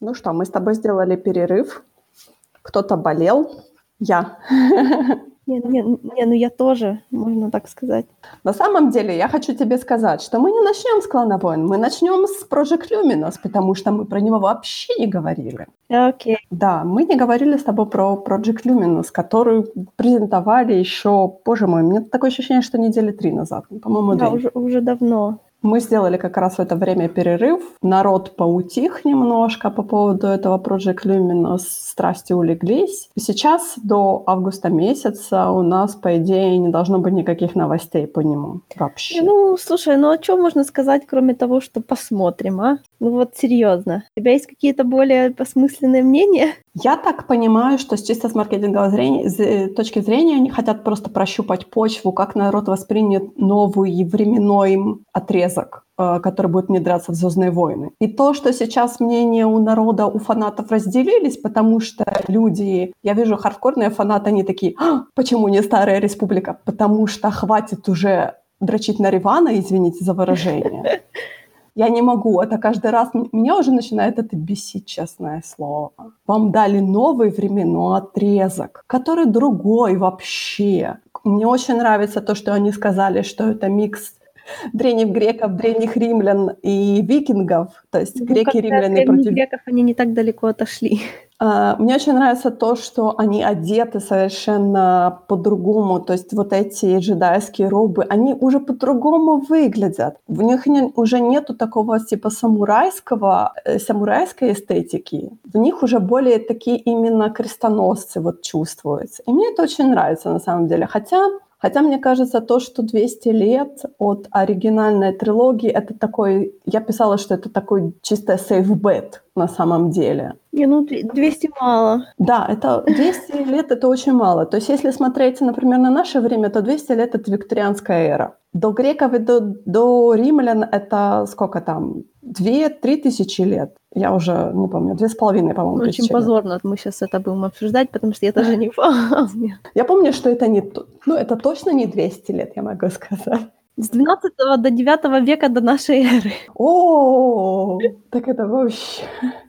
Ну что, мы с тобой сделали перерыв. Кто-то болел. Я. Не, не, не, ну я тоже, можно так сказать. На самом деле, я хочу тебе сказать, что мы не начнем с клана войн, мы начнем с Project Luminous, потому что мы про него вообще не говорили. Окей. Okay. Да, мы не говорили с тобой про Project Luminous, который презентовали еще, боже мой, мне такое ощущение, что недели три назад, по-моему, Да, уже, уже давно. Мы сделали как раз в это время перерыв. Народ поутих немножко по поводу этого Project Luminous, страсти улеглись. И сейчас до августа месяца у нас, по идее, не должно быть никаких новостей по нему вообще. Ну, слушай, ну а что можно сказать, кроме того, что посмотрим, а? Ну вот серьезно. У тебя есть какие-то более посмысленные мнения? Я так понимаю, что с чисто с маркетинговой зрения, с э, точки зрения они хотят просто прощупать почву, как народ воспринят новый временной отрезок э, который будет внедряться в «Звездные войны». И то, что сейчас мнения у народа, у фанатов разделились, потому что люди, я вижу хардкорные фанаты, они такие, а, почему не Старая Республика? Потому что хватит уже дрочить на Ривана, извините за выражение. Я не могу, это каждый раз, меня уже начинает это бесить, честное слово. Вам дали новый временной отрезок, который другой вообще. Мне очень нравится то, что они сказали, что это микс древних греков, древних римлян и викингов. То есть ну, греки, римляне против... греков они не так далеко отошли. А, мне очень нравится то, что они одеты совершенно по-другому. То есть вот эти джедайские робы, они уже по-другому выглядят. В них не, уже нету такого типа самурайского, э, самурайской эстетики. В них уже более такие именно крестоносцы вот чувствуются. И мне это очень нравится на самом деле. Хотя Хотя мне кажется, то, что 200 лет от оригинальной трилогии, это такой... Я писала, что это такой чисто safe bet на самом деле. Не, ну 200 мало. Да, это 200 лет это очень мало. То есть если смотреть, например, на наше время, то 200 лет это викторианская эра. До греков и до, до римлян это сколько там? Две-три тысячи лет. Я уже не помню, две с половиной, по-моему, Очень позорно лет. мы сейчас это будем обсуждать, потому что я тоже не помню. Я помню, что это не... Ну, это точно не 200 лет, я могу сказать. С 12 до 9 века до нашей эры. О, так это вообще...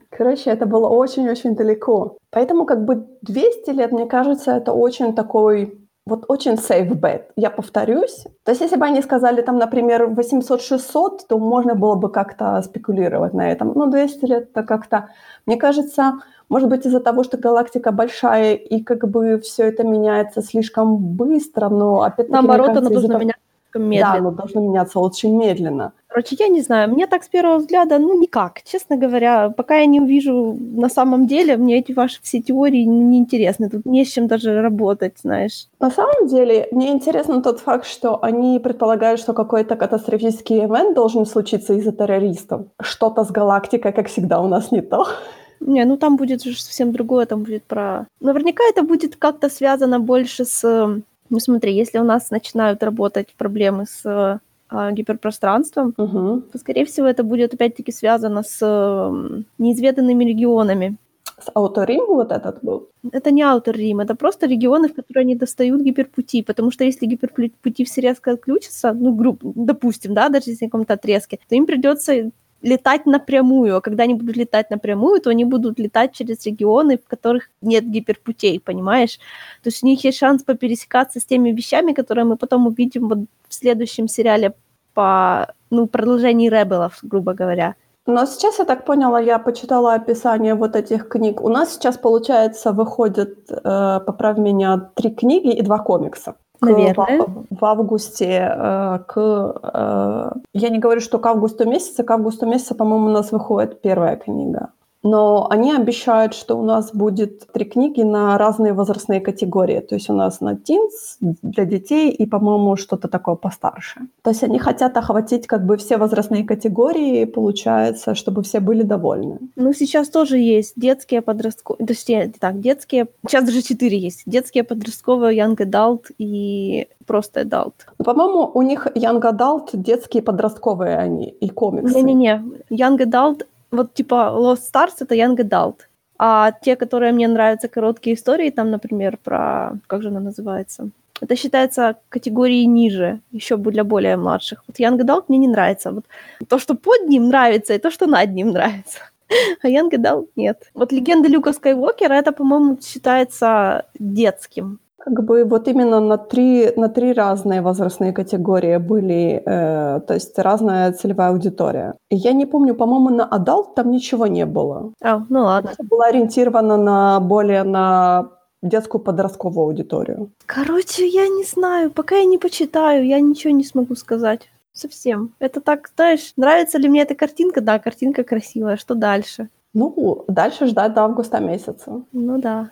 Короче, это было очень-очень далеко. Поэтому как бы 200 лет, мне кажется, это очень такой вот очень safe bet. Я повторюсь. То есть если бы они сказали там, например, 800-600, то можно было бы как-то спекулировать на этом. Но 200 лет это как-то, мне кажется, может быть из-за того, что галактика большая и как бы все это меняется слишком быстро, но опять-таки... Наоборот, оно должно меняться медленно. Да, оно должно меняться очень медленно. Короче, я не знаю, мне так с первого взгляда, ну, никак, честно говоря. Пока я не увижу на самом деле, мне эти ваши все теории не интересны. Тут не с чем даже работать, знаешь. На самом деле, мне интересно тот факт, что они предполагают, что какой-то катастрофический event должен случиться из-за террористов. Что-то с галактикой, как всегда, у нас не то. Не, ну там будет же совсем другое, там будет про... Наверняка это будет как-то связано больше с... Ну смотри, если у нас начинают работать проблемы с а, гиперпространством, угу. скорее всего, это будет опять-таки связано с неизведанными регионами. С Outer Rim вот этот был? Это не Outer Rim, это просто регионы, в которые они достают гиперпути, потому что если гиперпути все резко отключатся, ну, грубо, допустим, да, даже если на каком-то отрезке, то им придется летать напрямую, а когда они будут летать напрямую, то они будут летать через регионы, в которых нет гиперпутей, понимаешь? То есть у них есть шанс попересекаться с теми вещами, которые мы потом увидим вот в следующем сериале по ну, продолжении Ребелов, грубо говоря. Но сейчас, я так поняла, я почитала описание вот этих книг. У нас сейчас, получается, выходит, э, поправь меня, три книги и два комикса. Наверное. В, в августе э, к... Э, я не говорю, что к августу месяца, к августу месяца, по-моему, у нас выходит первая книга. Но они обещают, что у нас будет три книги на разные возрастные категории. То есть у нас на teens для детей и, по-моему, что-то такое постарше. То есть они хотят охватить как бы все возрастные категории, получается, чтобы все были довольны. Ну, сейчас тоже есть детские, подростковые, точнее, так, детские, сейчас даже четыре есть. Детские, подростковые, young adult и просто adult. По-моему, у них young adult, детские, подростковые они и комиксы. Не-не-не, young adult вот типа Lost Stars это Young Adult. А те, которые мне нравятся, короткие истории, там, например, про... Как же она называется? Это считается категорией ниже, еще для более младших. Вот Young Adult мне не нравится. Вот то, что под ним нравится, и то, что над ним нравится. А Young Adult нет. Вот легенда Люка Скайуокера, это, по-моему, считается детским. Как бы вот именно на три, на три разные возрастные категории были, э, то есть разная целевая аудитория. И я не помню, по-моему, Young Adult там ничего не было. А, ну ладно. Это было ориентировано на более на детскую подростковую аудиторию. Короче, я не знаю, пока я не почитаю, я ничего не смогу сказать. Совсем. Это так, знаешь, нравится ли мне эта картинка? Да, картинка красивая. Что дальше? Ну, дальше ждать до августа месяца. Ну да.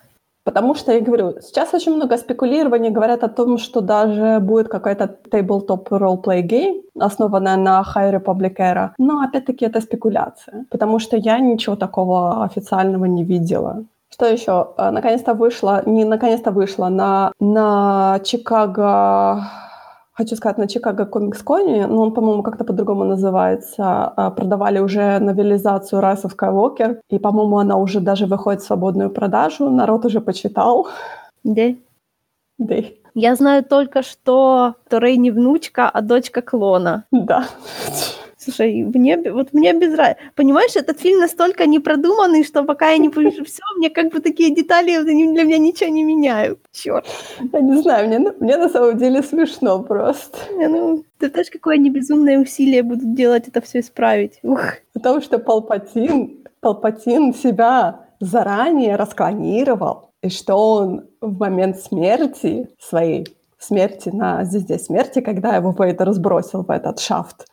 Потому что, я говорю, сейчас очень много спекулирований, говорят о том, что даже будет какой-то tabletop roleplay game, основанная на High Republic Era. Но, опять-таки, это спекуляция, потому что я ничего такого официального не видела. Что еще? Э, наконец-то вышла, не наконец-то вышла, на, на Чикаго хочу сказать, на Чикаго Комикс Коне, но он, по-моему, как-то по-другому называется, а, продавали уже новелизацию Rise of Skywalker, и, по-моему, она уже даже выходит в свободную продажу, народ уже почитал. Да? Да. Я знаю только, что Рей не внучка, а дочка клона. Да. Слушай, мне, вот мне без разницы. Понимаешь, этот фильм настолько непродуманный, что пока я не повижу все, мне как бы такие детали для меня ничего не меняют. Черт. Я не знаю, мне, мне на самом деле смешно просто. Не, ну, ты знаешь, какое они безумное усилие будут делать это все исправить. Ух. Потому что Палпатин, Палпатин себя заранее расклонировал, и что он в момент смерти своей, смерти на звезде смерти, когда его Вейдер разбросил в этот шафт,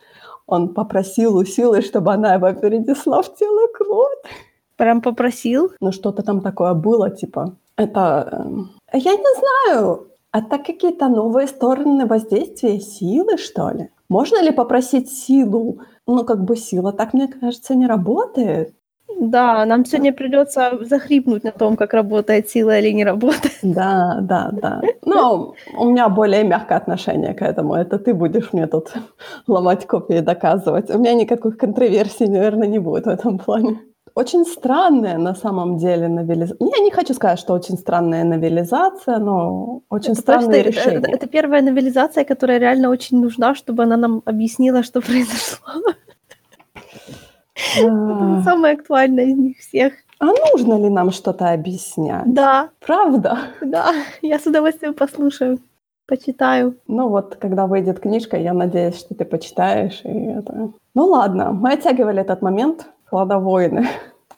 он попросил у Силы, чтобы она его перенесла в тело Клод. Прям попросил? Ну, что-то там такое было, типа. Это... Эм, я не знаю. Это какие-то новые стороны воздействия силы, что ли? Можно ли попросить силу? Ну, как бы сила так, мне кажется, не работает. Да, нам сегодня придется захрипнуть на том, как работает сила или не работает. Да, да, да. Но у меня более мягкое отношение к этому. Это ты будешь мне тут ломать копии и доказывать. У меня никаких контроверсий, наверное, не будет в этом плане. Очень странная на самом деле новелизация. Я не хочу сказать, что очень странная новелизация, но очень это странное просто, решение. Это, это первая новелизация, которая реально очень нужна, чтобы она нам объяснила, что произошло. Это самая актуальная из них всех. А нужно ли нам что-то объяснять? Да. Правда? Да, я с удовольствием послушаю, почитаю. Ну вот, когда выйдет книжка, я надеюсь, что ты почитаешь. И это... Ну ладно, мы оттягивали этот момент, Кладовоины.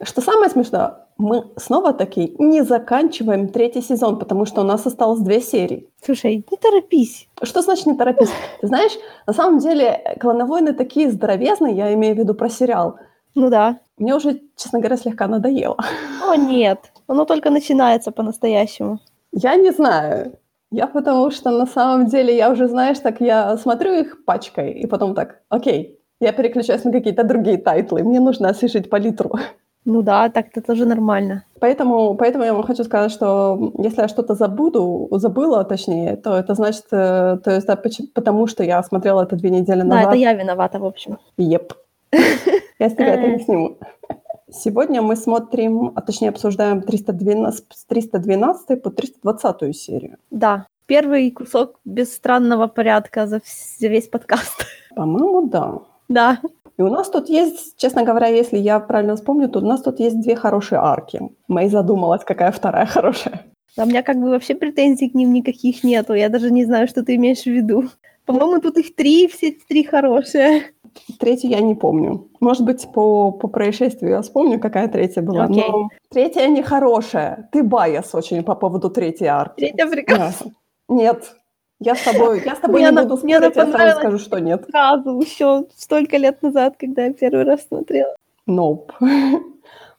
Что самое смешное, мы снова таки не заканчиваем третий сезон, потому что у нас осталось две серии. Слушай, не торопись. Что значит не торопись? Ты знаешь, на самом деле, «Клоновойны» такие здоровезные, я имею в виду про сериал, ну да. Мне уже, честно говоря, слегка надоело. О, нет. Оно только начинается по-настоящему. Я не знаю. Я потому что на самом деле я уже, знаешь, так я смотрю их пачкой, и потом так, окей, я переключаюсь на какие-то другие тайтлы. Мне нужно освежить палитру. Ну да, так это тоже нормально. Поэтому, поэтому я вам хочу сказать, что если я что-то забуду, забыла, точнее, то это значит, э, то есть, да, потому что я смотрела это две недели назад. Да, это я виновата, в общем. Еп. Я с тебя это не сниму. Сегодня мы смотрим, а точнее обсуждаем 312, с 312 по 320 серию. Да, первый кусок без странного порядка за весь подкаст. По-моему, да. Да. И у нас тут есть, честно говоря, если я правильно вспомню, то у нас тут есть две хорошие арки. Мэй задумалась, какая вторая хорошая. А у меня как бы вообще претензий к ним никаких нету. Я даже не знаю, что ты имеешь в виду. По-моему, тут их три, все три хорошие. Третью я не помню. Может быть, по, по происшествию я вспомню, какая третья была. Okay. Но третья нехорошая. Ты байас очень по поводу третьей арки. Третья прекрасна. Нет. Я с тобой, я с тобой мне не буду спорить, я сразу скажу, что нет. Сразу, еще столько лет назад, когда я первый раз смотрела. Nope.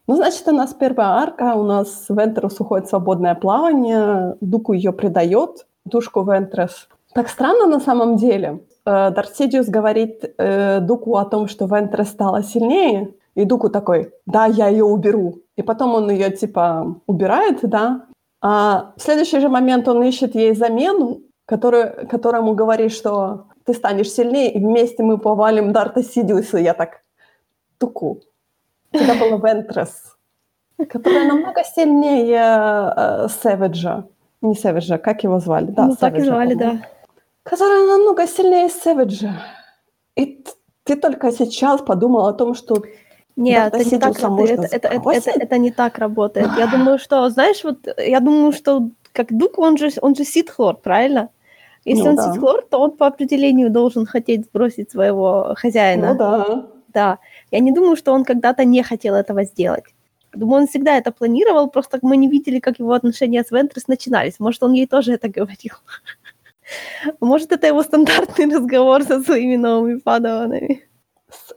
Ну, значит, у нас первая арка, у нас Вентрес уходит в свободное плавание, Дуку ее предает, душку Вентрес. Так странно на самом деле. Э, Дарсидиус говорит э, Дуку о том, что Вентре стала сильнее, и Дуку такой, да, я ее уберу. И потом он ее, типа, убирает, да. А в следующий же момент он ищет ей замену, который, которому говорит, что ты станешь сильнее, и вместе мы повалим Дарта Сидиуса. Я так, Дуку, это была Вентрес, которая намного сильнее э, Сэвиджа. Не Сэвиджа, как его звали? Да, ну, так и звали, да которая намного сильнее Сэвиджа. И ты только сейчас подумал о том, что Нет, это не, так, это, это, это, это, это не так работает. Я думаю, что, знаешь, вот я думаю, что как Дук, он же, он же ситхлор, правильно? Если ну, он да. ситхлор, то он по определению должен хотеть сбросить своего хозяина. Ну да. Да. Я не думаю, что он когда-то не хотел этого сделать. Думаю, он всегда это планировал, просто мы не видели, как его отношения с Вентрес начинались. Может, он ей тоже это говорил. Может, это его стандартный разговор со своими новыми падаванами.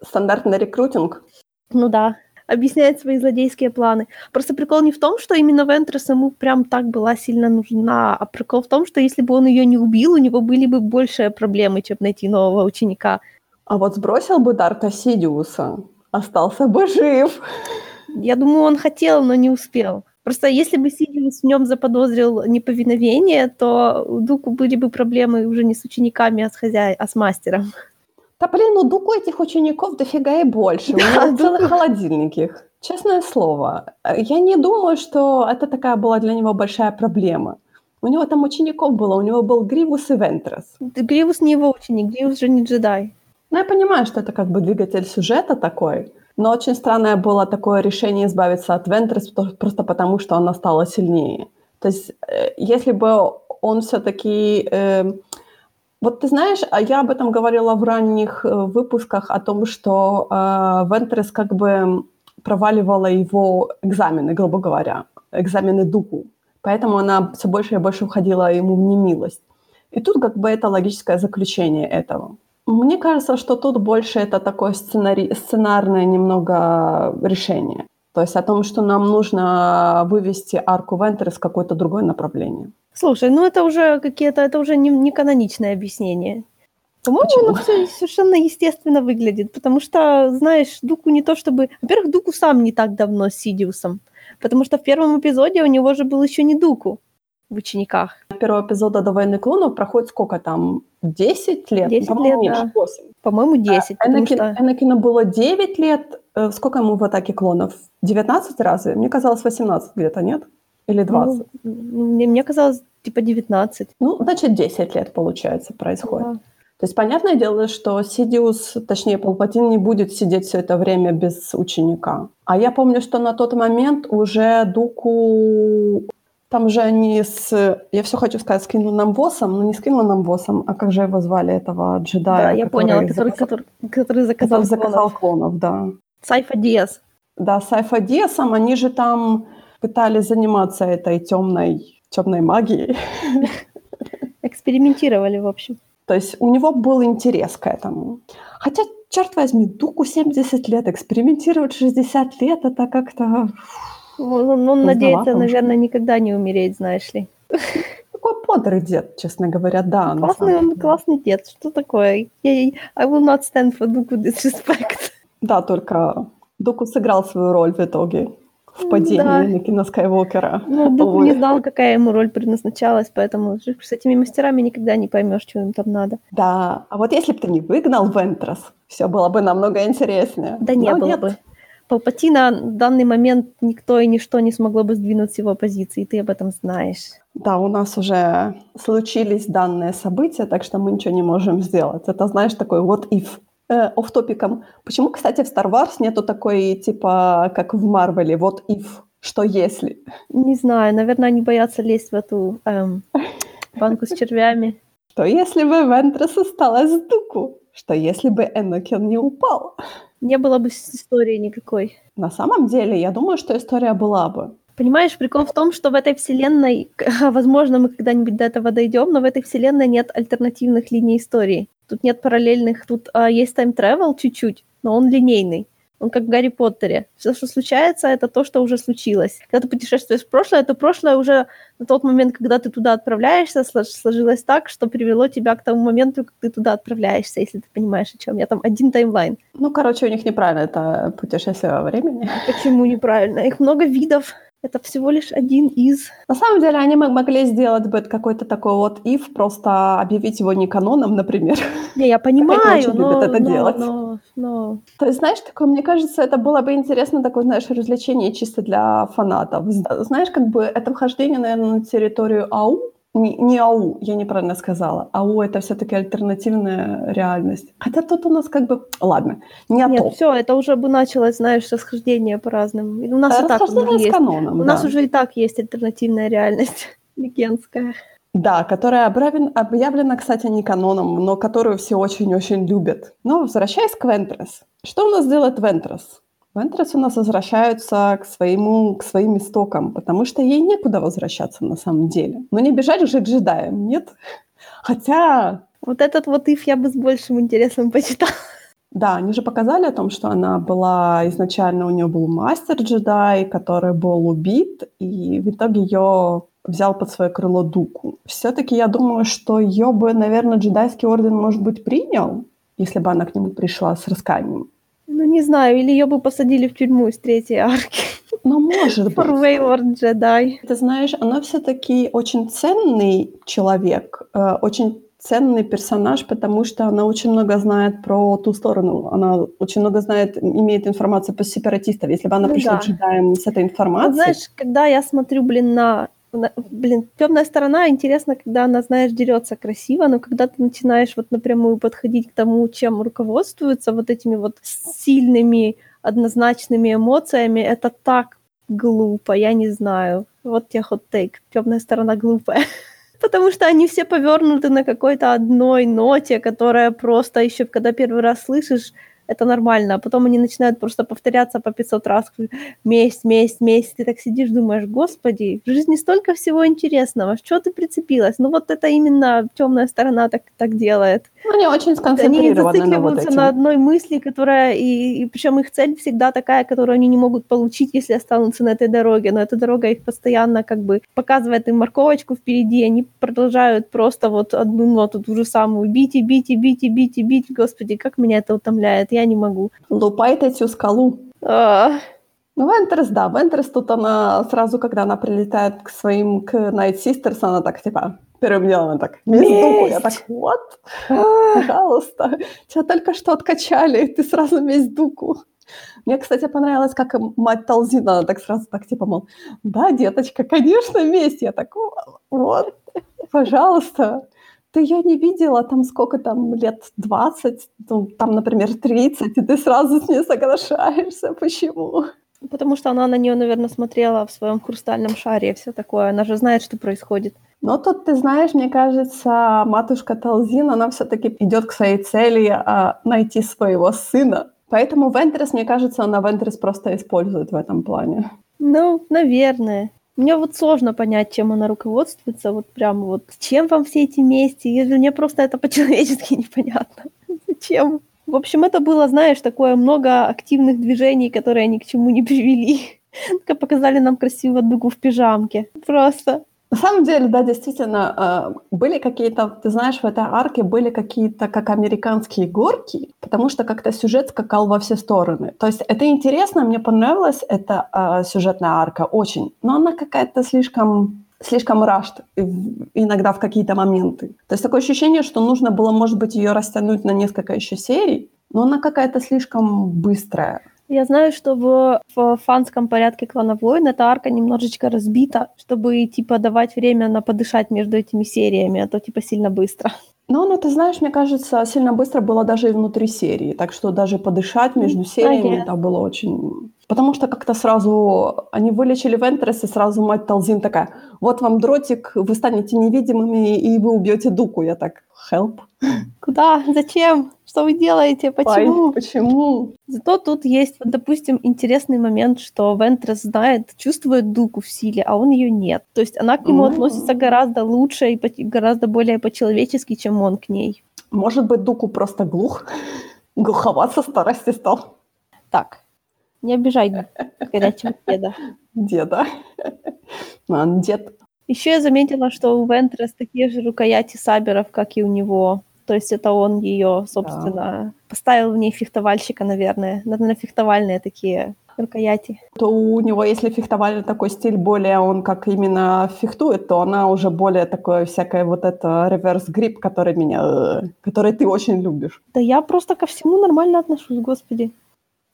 Стандартный рекрутинг? Ну да, объясняет свои злодейские планы. Просто прикол не в том, что именно Вентрес ему прям так была сильно нужна, а прикол в том, что если бы он ее не убил, у него были бы больше проблемы, чем найти нового ученика. А вот сбросил бы Дарта Сидиуса, остался бы жив. Я думаю, он хотел, но не успел. Просто если бы Сидиус в нем заподозрил неповиновение, то у Дуку были бы проблемы уже не с учениками, а с хозяй, а с мастером. Да блин, у Дуку этих учеников дофига и больше. У него целый холодильник их. Честное слово, я не думаю, что это такая была для него большая проблема. У него там учеников было, у него был Гривус и Вентрес. Гривус не его ученик, Гривус же не джедай. Ну, я понимаю, что это как бы двигатель сюжета такой, но очень странное было такое решение избавиться от Вентрес просто потому, что она стала сильнее. То есть, э, если бы он все-таки... Э, вот ты знаешь, а я об этом говорила в ранних э, выпусках, о том, что э, Вентрес как бы проваливала его экзамены, грубо говоря, экзамены духу. Поэтому она все больше и больше уходила ему в немилость. И тут как бы это логическое заключение этого. Мне кажется, что тут больше это такое сценарий, сценарное немного решение. То есть о том, что нам нужно вывести арку Вентер из какое-то другое направление. Слушай, ну это уже какие-то, это уже не, не каноничное объяснение. По-моему, оно все совершенно естественно выглядит, потому что, знаешь, Дуку не то чтобы... Во-первых, Дуку сам не так давно с Сидиусом, потому что в первом эпизоде у него же был еще не Дуку в учениках. Первого эпизода до «Войны клонов» проходит сколько там? 10 лет? 10 По-моему, лет, да. 8. По-моему, 10. А, Энакин, что... Энакину было 9 лет. Э, сколько ему в «Атаке клонов»? 19 разве? Мне казалось, 18 где-то, нет? Или 20? Ну, мне, мне казалось, типа 19. Ну, значит, 10 лет, получается, происходит. Да. То есть понятное дело, что Сидиус, точнее Палпатин, не будет сидеть все это время без ученика. А я помню, что на тот момент уже Дуку там же они с... Я все хочу сказать, с Кинланом Восом, но не с Кинланом Восом, а как же его звали, этого джедая? Да, я поняла, который, заказ... который, который заказал, который заказал клонов. клонов, да. Сайфа Диас. Да, Сайфа Диасом, они же там пытались заниматься этой темной, темной магией. Экспериментировали, в общем. То есть у него был интерес к этому. Хотя, черт возьми, Дуку 70 лет, экспериментировать 60 лет, это как-то... Он, он, он надеется, наверное, никогда не умереть, знаешь ли. Такой бодрый дед, честно говоря, да. Классный он, классный дед. Что такое? I, will not stand for Дуку disrespect. Да, только Дуку сыграл свою роль в итоге в падении да. Накина Скайуокера. Ну, Дуку не знал, какая ему роль предназначалась, поэтому с этими мастерами никогда не поймешь, что им там надо. Да, а вот если бы ты не выгнал Вентрос, все было бы намного интереснее. Да не Но было нет. бы. Палпатина в данный момент никто и ничто не смогло бы сдвинуть с его позиции, ты об этом знаешь. Да, у нас уже случились данные события, так что мы ничего не можем сделать. Это, знаешь, такой вот if э, оф-топиком. Почему, кстати, в Star Wars нету такой, типа, как в Марвеле, вот if, что если? Не знаю, наверное, они боятся лезть в эту эм, банку с червями. Что если бы Вентрес осталась с Дуку? Что если бы Энакин не упал? не было бы истории никакой. На самом деле, я думаю, что история была бы. Понимаешь, прикол в том, что в этой вселенной, возможно, мы когда-нибудь до этого дойдем, но в этой вселенной нет альтернативных линий истории. Тут нет параллельных, тут а, есть тайм-тревел чуть-чуть, но он линейный. Он как в Гарри Поттере. Все, что случается, это то, что уже случилось. Когда ты путешествуешь в прошлое, то прошлое уже на тот момент, когда ты туда отправляешься, сложилось так, что привело тебя к тому моменту, как ты туда отправляешься, если ты понимаешь, о чем. Я там один таймлайн. Ну, короче, у них неправильно это путешествие во времени. Почему неправильно? Их много видов. Это всего лишь один из. На самом деле, они могли сделать бы какой-то такой вот if, просто объявить его не каноном, например. Не, я понимаю, очень но, любят это но, делать. Но, но... То есть, знаешь, такое, мне кажется, это было бы интересно, такое, знаешь, развлечение чисто для фанатов. Знаешь, как бы это вхождение, наверное, на территорию АУ, Не, не АУ, я неправильно сказала. АУ это все-таки альтернативная реальность. Хотя тут у нас как бы... Ладно, не Нет, то. все, это уже бы началось, знаешь, расхождение по разным. У нас А и так уже есть. каноном, У нас да. уже и так есть альтернативная реальность легендская. Да, которая обравен- объявлена, кстати, не каноном, но которую все очень-очень любят. Но возвращаясь к Вентрес. Что у нас делает Вентрес? Вентрес у нас возвращаются к, своему, к своим истокам, потому что ей некуда возвращаться на самом деле. Но не бежать же джедаем, нет? Хотя, Вот этот вот if я бы с большим интересом почитала. да, они же показали о том, что она была изначально, у нее был мастер джедай, который был убит, и в итоге ее взял под свое крыло Дуку. Все-таки я думаю, что ее бы, наверное, джедайский орден, может быть, принял, если бы она к нему пришла с расканием. Ну, не знаю, или ее бы посадили в тюрьму из третьей арки. Но может быть. For Wayward Jedi. Ты знаешь, она все-таки очень ценный человек, э, очень ценный персонаж, потому что она очень много знает про ту сторону. Она очень много знает, имеет информацию по сепаратистам. Если бы она Ну пришла да. джедаем с этой информацией... Вот знаешь, когда я смотрю, блин, на... Блин, темная сторона, интересно, когда она, знаешь, дерется красиво, но когда ты начинаешь вот напрямую подходить к тому, чем руководствуются вот этими вот сильными, однозначными эмоциями, это так глупо, я не знаю. Вот тебе хот-тейк. Темная сторона глупая. Потому что они все повернуты на какой-то одной ноте, которая просто еще, когда первый раз слышишь, это нормально, а потом они начинают просто повторяться по 500 раз. Месть, месть, месть. Ты так сидишь, думаешь, господи, в жизни столько всего интересного, что ты прицепилась? Ну вот это именно темная сторона так, так делает. Они очень Они сконцентрированы на вот зацикливаются на одной мысли, которая, и, и причем их цель всегда такая, которую они не могут получить, если останутся на этой дороге. Но эта дорога их постоянно как бы показывает им морковочку впереди, они продолжают просто вот одну ноту ту же самую бить и бить и бить и бить и бить. Господи, как меня это утомляет, я не могу. Лупает эту скалу. А, Ну, Вентрес, да, Вентрес тут она сразу, когда она прилетает к своим, к Night Sisters, она так, типа, первым делом она так, месть Я так, вот, пожалуйста, тебя только что откачали, ты сразу месть дуку. Мне, кстати, понравилось, как мать Талзина, она так сразу так, типа, мол, да, деточка, конечно, месть. Я так, «О, вот, пожалуйста. Ты ее не видела там сколько там, лет 20, ну, там, например, 30, и ты сразу с ней соглашаешься. Почему? потому что она на нее, наверное, смотрела в своем хрустальном шаре и все такое. Она же знает, что происходит. Но тут, ты знаешь, мне кажется, матушка Талзин, она все-таки идет к своей цели а, найти своего сына. Поэтому Вентрес, мне кажется, она Вентрес просто использует в этом плане. Ну, наверное. Мне вот сложно понять, чем она руководствуется, вот прям вот, чем вам все эти мести, если мне просто это по-человечески непонятно. Зачем? В общем, это было, знаешь, такое много активных движений, которые ни к чему не привели. Только показали нам красивую дугу в пижамке. Просто. На самом деле, да, действительно, э, были какие-то, ты знаешь, в этой арке были какие-то как американские горки, потому что как-то сюжет скакал во все стороны. То есть это интересно, мне понравилась эта э, сюжетная арка очень, но она какая-то слишком слишком рашт иногда в какие-то моменты. То есть такое ощущение, что нужно было, может быть, ее растянуть на несколько еще серий, но она какая-то слишком быстрая. Я знаю, что в, в фанском порядке клана Воин эта арка немножечко разбита, чтобы, типа, давать время на подышать между этими сериями, а то, типа, сильно быстро. Ну, ну, ты знаешь, мне кажется, сильно быстро было даже и внутри серии, так что даже подышать между сериями yes. это было очень... Потому что как-то сразу они вылечили Вентрес, и сразу мать Талзин такая, вот вам дротик, вы станете невидимыми, и вы убьете Дуку. Я так, help. Куда? Зачем? Что вы делаете? Почему? Ай, почему? Зато тут есть, вот, допустим, интересный момент, что Вентрес знает, чувствует Дуку в силе, а он ее нет. То есть она к нему Mm. относится гораздо лучше и по- гораздо более по-человечески, чем он к ней. Может быть, Дуку просто глух? Глуховат со старости стал. Так, не обижай горячего деда. Деда. Он дед. Еще я заметила, что у Вентрес такие же рукояти саберов, как и у него. То есть это он ее, собственно, поставил в ней фехтовальщика, наверное. Наверное, фехтовальные такие рукояти. То у него, если фехтовальный такой стиль, более он как именно фехтует, то она уже более такое всякое вот это реверс-грип, который меня, который ты очень любишь. Да я просто ко всему нормально отношусь, господи.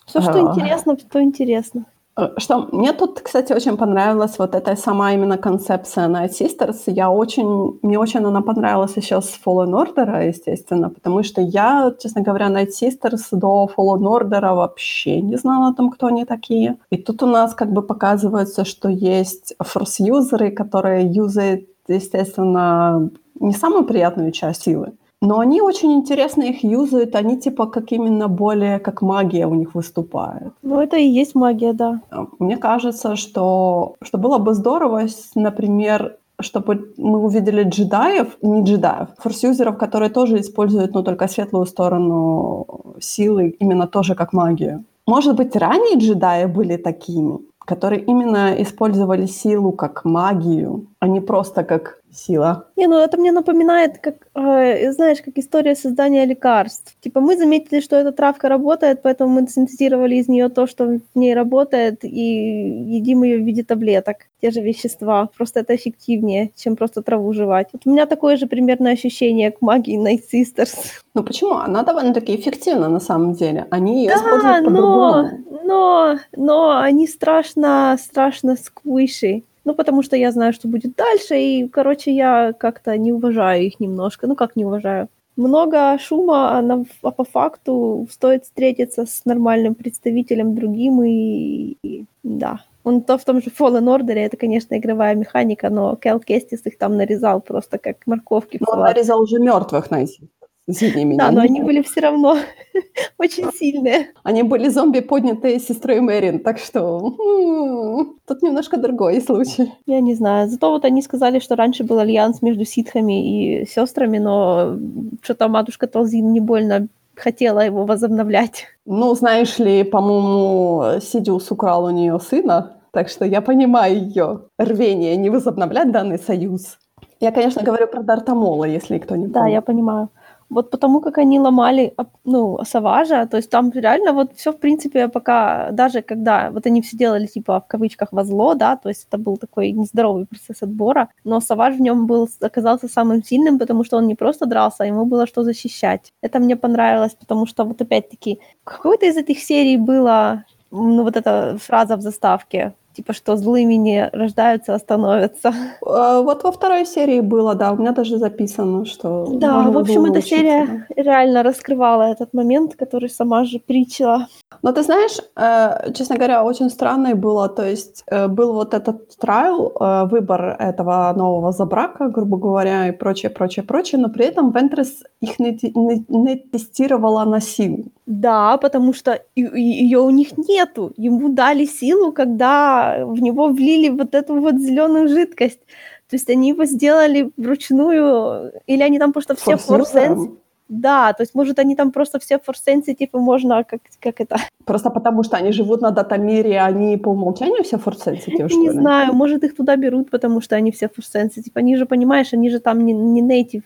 Все, что А. интересно, то интересно. Э, что мне тут, кстати, очень понравилась вот эта сама именно концепция Night Sisters. Я очень, мне очень она понравилась еще с Fallen Order, естественно, потому что я, честно говоря, Night Sisters до Fallen Order вообще не знала о том, кто они такие. И тут у нас как бы показывается, что есть форс-юзеры, которые юзают, естественно, не самую приятную часть силы, но они очень интересно их юзают, они типа как именно более как магия у них выступает. Ну, это и есть магия, да. Мне кажется, что, что было бы здорово, например, чтобы мы увидели джедаев, не джедаев, форсюзеров, которые тоже используют, но только светлую сторону силы, именно тоже как магию. Может быть, ранние джедаи были такими, которые именно использовали силу как магию, а не просто как сила. Не, ну это мне напоминает, как, э, знаешь, как история создания лекарств. Типа мы заметили, что эта травка работает, поэтому мы синтезировали из нее то, что в ней работает, и едим ее в виде таблеток. Те же вещества. Просто это эффективнее, чем просто траву жевать. Вот у меня такое же примерное ощущение к магии Night Sisters. Ну почему? Она довольно-таки эффективна на самом деле. Они ее да, используют по-другому. Но, но, но они страшно, страшно сквиши. Ну, потому что я знаю, что будет дальше, и, короче, я как-то не уважаю их немножко. Ну, как не уважаю? Много шума, а, на, а по факту стоит встретиться с нормальным представителем другим, и, и да. Он то в том же Fallen Order, это, конечно, игровая механика, но Кел Кестис их там нарезал просто как морковки. Ну, он нарезал уже мертвых, найти. Извини меня. Да, но они были все равно очень сильные. Они были зомби, поднятые сестрой Мэрин, так что тут немножко другой случай. Я не знаю. Зато вот они сказали, что раньше был альянс между ситхами и сестрами, но что-то матушка Толзин не больно хотела его возобновлять. Ну, знаешь ли, по-моему, Сидиус украл у нее сына, так что я понимаю ее рвение не возобновлять данный союз. Я, конечно, говорю про Дартамола, если кто не помнит. Да, я понимаю вот потому как они ломали, ну, Саважа, то есть там реально вот все, в принципе, пока, даже когда вот они все делали, типа, в кавычках, во зло, да, то есть это был такой нездоровый процесс отбора, но Саваж в нем был, оказался самым сильным, потому что он не просто дрался, а ему было что защищать. Это мне понравилось, потому что вот опять-таки, какой-то из этих серий было, ну, вот эта фраза в заставке, типа, что злыми не рождаются, а становятся. А, вот во второй серии было, да, у меня даже записано, что... Да, в общем, эта серия реально раскрывала этот момент, который сама же притчила. Но ты знаешь, э, честно говоря, очень странный было, то есть э, был вот этот трайл, э, выбор этого нового забрака, грубо говоря, и прочее, прочее, прочее, но при этом Вентрес их не, не, не тестировала на силу. Да, потому что ее у них нету. Ему дали силу, когда в него влили вот эту вот зеленую жидкость. То есть они его сделали вручную, или они там просто все форсенс... Да, то есть, может, они там просто все форсенсы, типа, можно, как, как это... Просто потому, что они живут на датамире, они по умолчанию все форсенситив, что Не ли? знаю, может, их туда берут, потому что они все форсенситив. Они же, понимаешь, они же там не, не нейтив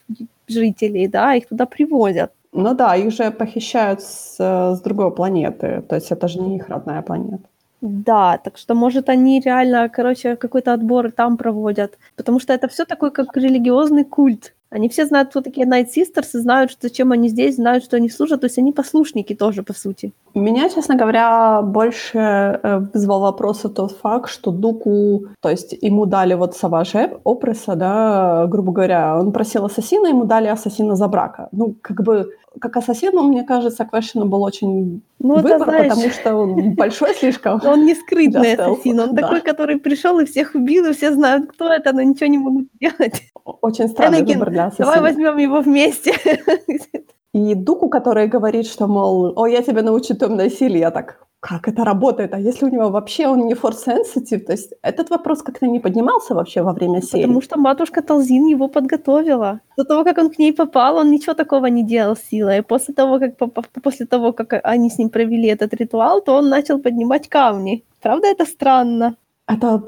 жителей, да, их туда привозят. Ну да, их же похищают с, с другой планеты, то есть это же не их родная планета. Да, так что, может, они реально, короче, какой-то отбор там проводят, потому что это все такой как религиозный культ. Они все знают, кто такие Night Sisters, и знают, что, зачем они здесь, знают, что они служат. То есть они послушники тоже, по сути. Меня, честно говоря, больше э, вызвал вопрос тот факт, что Дуку, то есть ему дали вот Саваже, Опреса, да, грубо говоря, он просил ассасина, ему дали ассасина за брака. Ну, как бы как ассасину, мне кажется, Квешину был очень ну, выбор, это, знаешь, потому что он большой слишком. Он не скрытный ассасин, он такой, который пришел и всех убил, и все знают, кто это, но ничего не могут сделать. Очень странный выбор для ассасина. Давай возьмем его вместе. И Дуку, который говорит, что, мол, о, я тебя научу темной силе, я так, как это работает, а если у него вообще он не force sensitive, то есть этот вопрос как-то не поднимался вообще во время серии. Потому что матушка Талзин его подготовила. До того, как он к ней попал, он ничего такого не делал силой. И после того, как, после того, как они с ним провели этот ритуал, то он начал поднимать камни. Правда, это странно? Это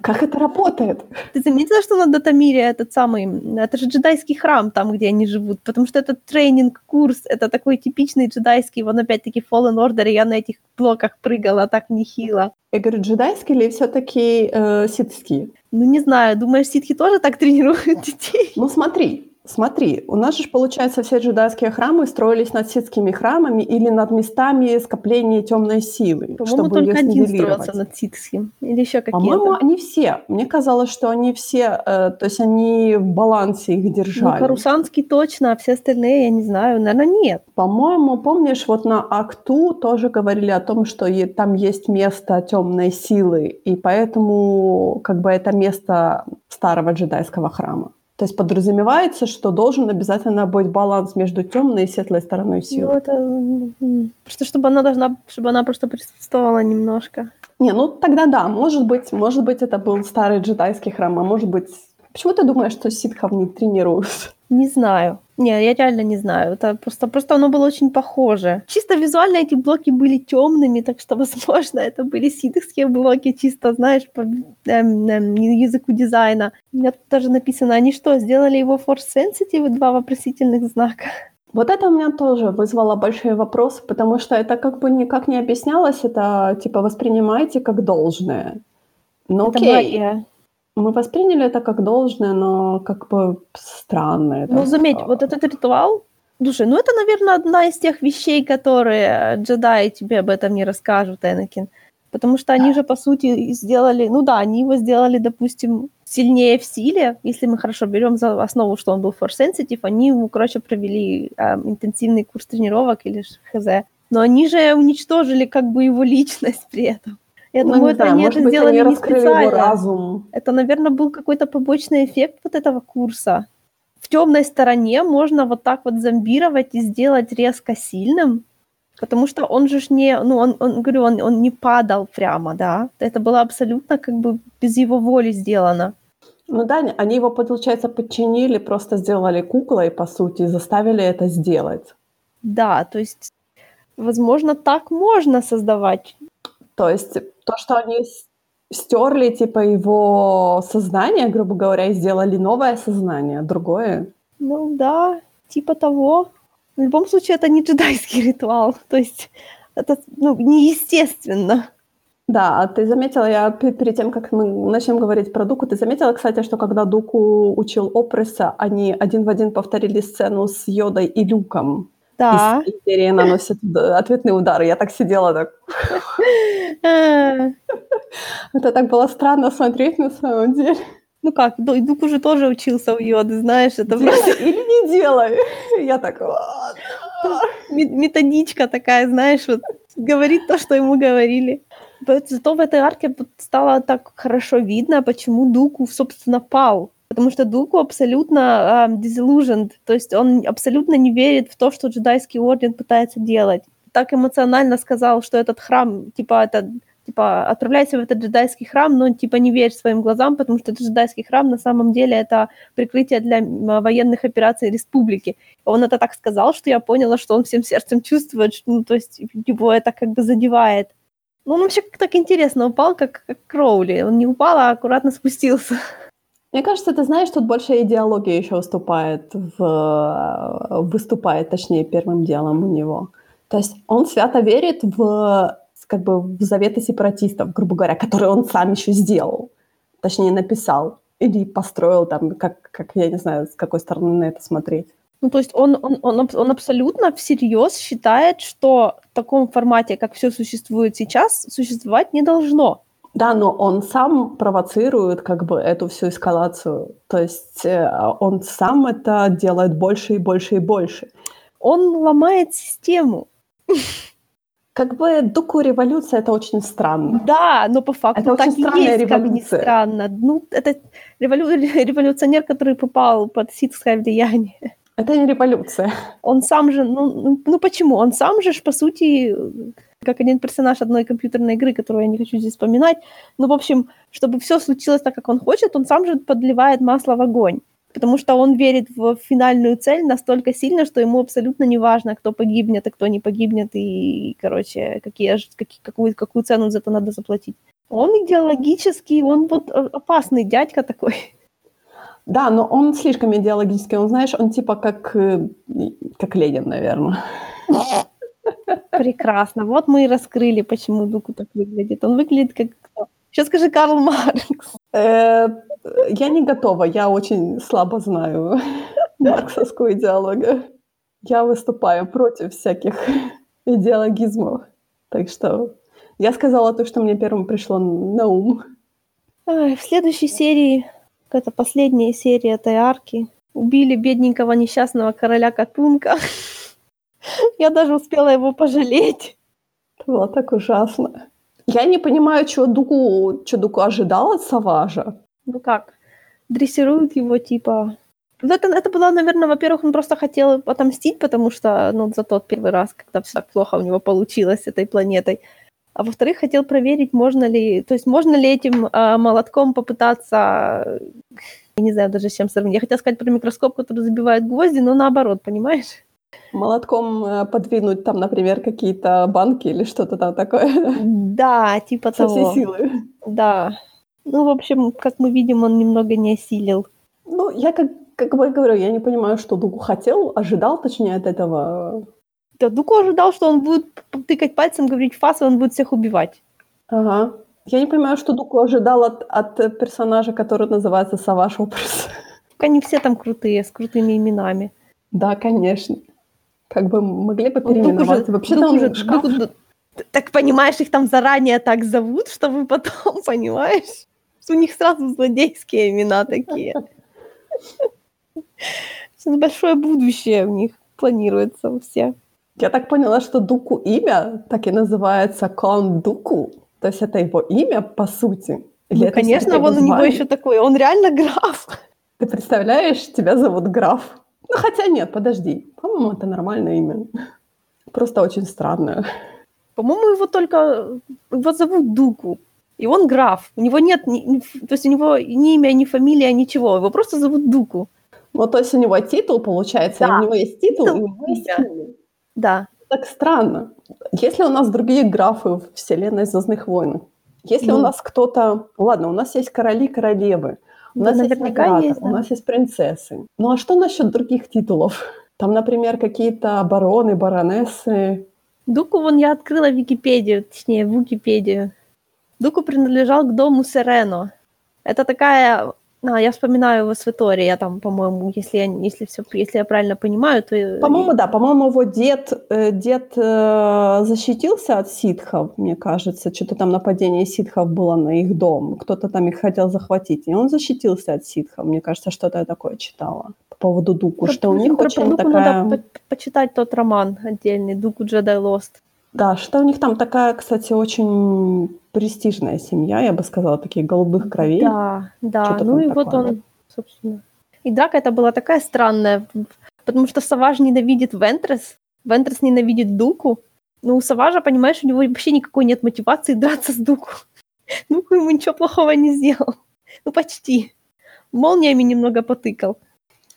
как это работает? Ты заметила, что на Датамире этот самый, это же джедайский храм там, где они живут, потому что это тренинг-курс, это такой типичный джедайский, вон опять-таки Fallen Order, и я на этих блоках прыгала так нехило. Я говорю, джедайский или все-таки э, ситхский? Ну, не знаю, думаешь, ситхи тоже так тренируют детей? Ну, смотри, Смотри, у нас же, получается, все джедайские храмы строились над ситскими храмами или над местами скопления темной силы, По-моему, чтобы только один строился над ситским. Или еще По-моему, какие-то. они все. Мне казалось, что они все, э, то есть они в балансе их Ну, держали. Карусанский точно, а все остальные, я не знаю, наверное, нет. По-моему, помнишь, вот на Акту тоже говорили о том, что там есть место темной силы, и поэтому как бы это место старого джедайского храма. То есть подразумевается, что должен обязательно быть баланс между темной и светлой стороной Ну, силы. это... м, Просто чтобы она должна, чтобы она просто присутствовала немножко. Не, ну тогда да, может быть, может быть, это был старый джедайский храм, а может быть... Почему ты думаешь, что ситхов не тренируют? Не знаю. Не, я реально не знаю. Это просто, просто оно было очень похоже. Чисто визуально эти блоки были темными, так что, возможно, это были ситовские блоки, чисто, знаешь, по эм, эм, языку дизайна. У меня тут даже написано, они что, сделали его force sensitive, два вопросительных знака. Вот это у меня тоже вызвало большие вопросы, потому что это как бы никак не объяснялось, это типа воспринимайте как должное. Ну Это окей, магия. Мы восприняли это как должное, но как бы странно это. Ну, заметь, вот этот ритуал, слушай, ну это, наверное, одна из тех вещей, которые джедаи тебе об этом не расскажут, Энакин. Потому что они же, по сути, сделали, ну да, они его сделали, допустим, сильнее в силе, если мы хорошо берем за основу, что он был force sensitive, они ему, короче, провели эм, интенсивный курс тренировок или хз. Но они же уничтожили как бы его личность при этом. Я Ну, думаю, не это знаю, они может это быть, сделали они не специально. разум. Это, наверное, был какой-то побочный эффект вот этого курса. В темной стороне можно вот так вот зомбировать и сделать резко сильным, потому что он же ж не, ну, он, он говорю, он, он не падал прямо, да. Это было абсолютно как бы без его воли сделано. Ну да, они его, получается, подчинили, просто сделали куклой, по сути, и заставили это сделать. Да, то есть, возможно, так можно создавать. То есть то, что они стерли, типа, его сознание, грубо говоря, и сделали новое сознание, другое. Ну да, типа того. В любом случае, это не джедайский ритуал. То есть, это ну, неестественно. Да, а ты заметила, я пе- перед тем, как мы начнем говорить про Дуку, ты заметила, кстати, что когда Дуку учил Опреса, они один в один повторили сцену с Йодой и Люком. Да. Из Империи наносят д- ответные удары. Я так сидела, так... Э, Это так было странно смотреть на самом деле. Ну как, Ду- Дук уже тоже учился у Йоды, знаешь, это просто или не делай. Я так... Методичка такая, знаешь, вот говорит то, что ему говорили. Зато в этой арке стало так хорошо видно, почему Дуку, собственно, пал. Потому что Дуку абсолютно ам, disillusioned, то есть он абсолютно не верит в то, что джедайский орден пытается делать. Так эмоционально сказал, что этот храм, типа, это типа, отправляйся в этот джедайский храм, но, типа, не верь своим глазам, потому что этот джедайский храм на самом деле это прикрытие для м, военных операций республики. Он это так сказал, что я поняла, что он всем сердцем чувствует, что, ну, то есть его это как бы задевает. Ну, он вообще так интересно упал, как, как Кроули. Он не упал, а аккуратно спустился. Мне кажется, ты знаешь, тут больше идеология еще выступает, в, выступает, точнее, первым делом у него. То есть он свято верит в, как бы, в заветы сепаратистов, грубо говоря, которые он сам еще сделал, точнее, написал или построил там, как, как я не знаю, с какой стороны на это смотреть. Ну, то есть он, он, он, он абсолютно всерьез считает, что в таком формате, как все существует сейчас, существовать не должно. Да, но он сам провоцирует как бы эту всю эскалацию. То есть э, он сам это делает больше и больше и больше. Он ломает систему. Как бы дуку революция это очень странно. Да, но по факту Это так очень и есть, как ни революция. странно. Ну, это револю- революционер, который попал под ситское влияние. Это не революция. Он сам же, ну, ну, ну почему? Он сам же, по сути, как один персонаж одной компьютерной игры, которую я не хочу здесь вспоминать. Ну, в общем, чтобы все случилось так, как он хочет, он сам же подливает масло в огонь. Потому что он верит в финальную цель настолько сильно, что ему абсолютно не важно, кто погибнет, а кто не погибнет, и, короче, какие, какие, какую, какую цену за это надо заплатить. Он идеологический, он вот э, опасный дядька такой. Да, но он слишком идеологический. Он, знаешь, он типа как, э, как Ленин, наверное. Прекрасно. Вот мы и раскрыли, почему Дуку так выглядит. Он выглядит как? Сейчас скажи Карл Маркс. Э, Я не готова, я очень слабо знаю. марксовского идеологию. Я выступаю против всяких идеологизмов. Так что я сказала то, что мне первым пришло на ум. в следующей серии, это последняя серия этой арки, убили бедненького несчастного короля Катунка. Я даже успела его пожалеть. Это было так ужасно. Я не понимаю, чего Дуку, что Дуку ожидал от Саважа. Ну как? Дрессируют его, типа... Это, это было, наверное, во-первых, он просто хотел отомстить, потому что, ну, за тот первый раз, когда все так плохо у него получилось с этой планетой. А во-вторых, хотел проверить, можно ли, то есть можно ли этим э, молотком попытаться, я не знаю даже с чем сравнить. Я хотела сказать про микроскоп, который забивает гвозди, но наоборот, понимаешь? Молотком э, подвинуть там, например, какие-то банки или что-то там такое. Да, типа Со того. всей силы. Да. Ну, в общем, как мы видим, он немного не осилил. Ну, я как, как бы говорю, я не понимаю, что Дугу хотел, ожидал, точнее, от этого. Да, Дуку ожидал, что он будет тыкать пальцем, говорить фас, и он будет всех убивать. Ага. Я не понимаю, что Дуку ожидал от, от персонажа, который называется Саваш Образ. Они все там крутые, с крутыми именами. Да, конечно. Как бы могли бы переименовать. Вообще-то уже, он шкаф. Дуку- так понимаешь, их там заранее так зовут, чтобы потом, понимаешь? У них сразу злодейские имена такие. Сейчас Большое будущее у них планируется у всех. Я так поняла, что Дуку имя так и называется Кон Дуку. То есть это его имя, по сути. Или Ну, конечно, вон у его него еще такой, он реально граф. Ты представляешь, тебя зовут Граф. Ну, хотя нет, подожди. По-моему, это нормальное имя. Просто очень странное. По-моему, его только... Его зовут Дуку. И он граф. У него нет... ни- то есть у него ни имя, ни фамилия, ничего. Его просто зовут Дуку. Ну, то есть у него титул, получается, Да. у него есть титул, Титул, и у него есть имя. Да. Так странно. Если у нас другие графы в вселенной «Звездных войн», если у Ну. нас кто-то... Ладно, у нас есть короли, у Да, нас есть наверняка есть, у да. нас есть принцессы. Ну, а что насчет других титулов? Там, например, какие-то бароны, баронессы. Дуку вон я открыла Википедию, точнее, Википедию. Дуку принадлежал к дому Серено. Это такая... А, я вспоминаю его с Витории, я там, по-моему, если я, если, всё, если я правильно понимаю, то... По-моему, да, по-моему, его дед, э, дед э, защитился от ситхов, мне кажется. Что-то там нападение ситхов было на их дом. Кто-то там их хотел захватить. И он защитился от ситхов. Мне кажется, что-то я такое читала по поводу Дуку, Про- что у них про- очень про Дуку такая... надо по- почитать тот роман отдельный, Дуку Джедай Лост. Да, что у них там такая, кстати, очень престижная семья, я бы сказала, таких голубых кровей. Да, да. Ну и вот такое, он, собственно. И драка это была такая странная, потому что Саваж ненавидит Вентрес, Вентрес ненавидит Дуку. Ну, у Саважа, понимаешь, у него вообще никакой нет мотивации драться с Дуку. Дуку ему ничего плохого не сделал. Ну, почти. Молниями немного потыкал.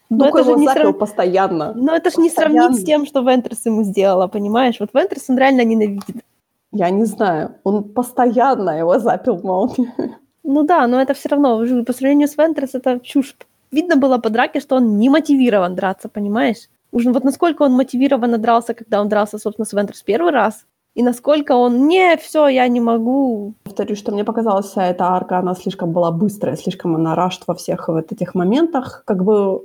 Но Дуку это же не срав- постоянно. Но это же не сравнить с тем, что Вентрес ему сделала, понимаешь? Вот Вентрес он реально ненавидит. Я не знаю, он постоянно его запил молнией. Ну да, но это все равно, по сравнению с Вентрес, это чушь. Видно было по драке, что он не мотивирован драться, понимаешь? Уж вот насколько он мотивированно дрался, когда он дрался, собственно, с Вентрес первый раз, и насколько он, не, все, я не могу. Повторюсь, что мне показалось, вся эта арка, она слишком была быстрая, слишком она рашт во всех вот этих моментах. Как бы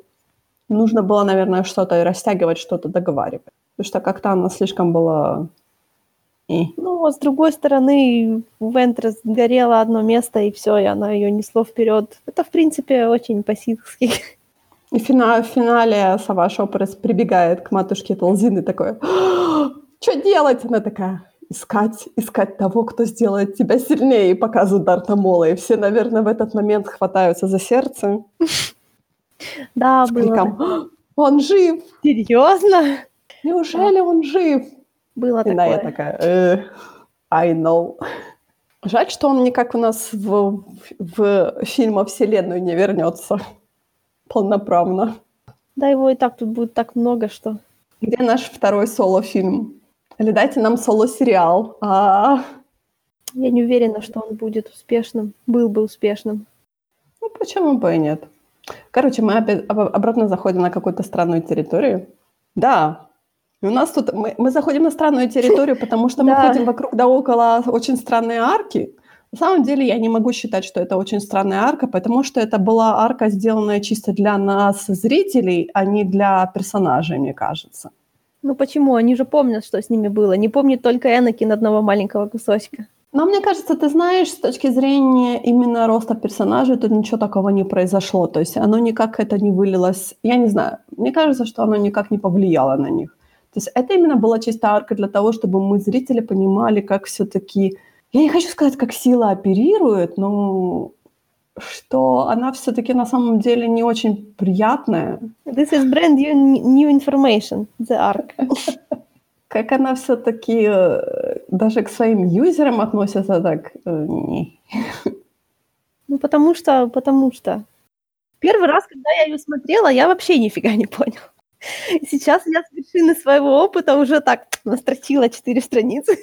нужно было, наверное, что-то растягивать, что-то договаривать. Потому что как-то она слишком была... И. Ну, а с другой стороны, у Вентрес горело одно место, и все, и она ее несло вперед. Это, в принципе, очень по-ситхски. И фина- в финале Сава Шопорес прибегает к матушке Толзины такой, что делать? Она такая, искать, искать того, кто сделает тебя сильнее, и показывает Дарта Мола. И все, наверное, в этот момент хватаются за сердце Да, с было. криком «Он жив! Серьезно? Неужели он жив?» Было И такое. такая «Э, I know. Жаль, что он никак у нас в, в фильма «Вселенную» не вернется полноправно. Да, его и так тут будет так много, что... Где наш второй соло-фильм? Или дайте нам соло-сериал. А, Я не уверена, что он будет успешным, был бы успешным. ну, почему бы и нет? Короче, мы опять об- обратно заходим на какую-то странную территорию. Да, у нас тут... Мы, мы заходим на странную территорию, потому что мы ходим вокруг да около очень странной арки. На самом деле я не могу считать, что это очень странная арка, потому что это была арка, сделанная чисто для нас, зрителей, а не для персонажей, мне кажется. Ну почему? Они же помнят, что с ними было. Не помнит только Энакин одного маленького кусочка. Но мне кажется, ты знаешь, с точки зрения именно роста персонажей, тут ничего такого не произошло. То есть оно никак это не вылилось. Я не знаю. Мне кажется, что оно никак не повлияло на них. То есть это именно была чисто арка для того, чтобы мы, зрители, понимали, как все-таки... Я не хочу сказать, как сила оперирует, но что она все-таки на самом деле не очень приятная. This is brand new, new information, the arc. как она все-таки э, даже к своим юзерам относится так э, не. Ну, потому что, потому что. Первый раз, когда я ее смотрела, я вообще нифига не понял. Сейчас я с вершины своего опыта уже так настрочила четыре страницы.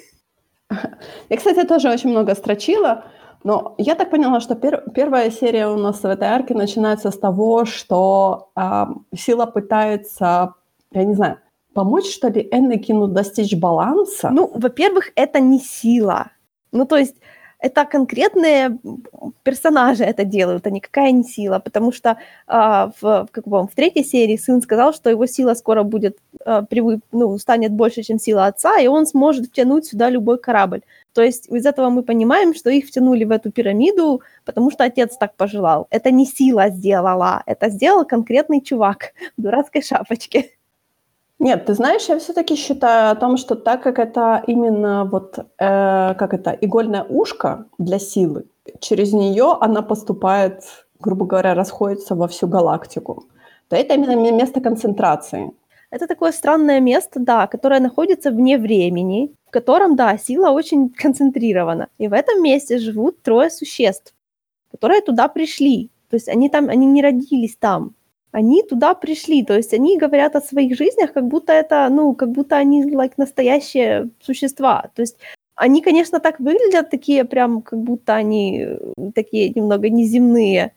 Я, кстати, тоже очень много строчила, но я так поняла, что пер- первая серия у нас в этой арке начинается с того, что э, Сила пытается, я не знаю, помочь, что ли, Энакину достичь баланса? Ну, во-первых, это не сила. Ну, то есть это конкретные персонажи это делают, а никакая не сила, потому что а, в, как бы, в третьей серии сын сказал, что его сила скоро будет, а, привы, ну, станет больше, чем сила отца, и он сможет втянуть сюда любой корабль. То есть из этого мы понимаем, что их втянули в эту пирамиду, потому что отец так пожелал. Это не сила сделала, это сделал конкретный чувак в дурацкой шапочке. Нет, ты знаешь, я все-таки считаю о том, что так как это именно вот, э, как это, игольное ушко для силы, через нее она поступает, грубо говоря, расходится во всю галактику, то это именно место концентрации. Это такое странное место, да, которое находится вне времени, в котором, да, сила очень концентрирована. И в этом месте живут трое существ, которые туда пришли. То есть они там, они не родились там, они туда пришли, то есть они говорят о своих жизнях, как будто это, ну, как будто они, like, настоящие существа, то есть они, конечно, так выглядят, такие прям, как будто они э, такие немного неземные,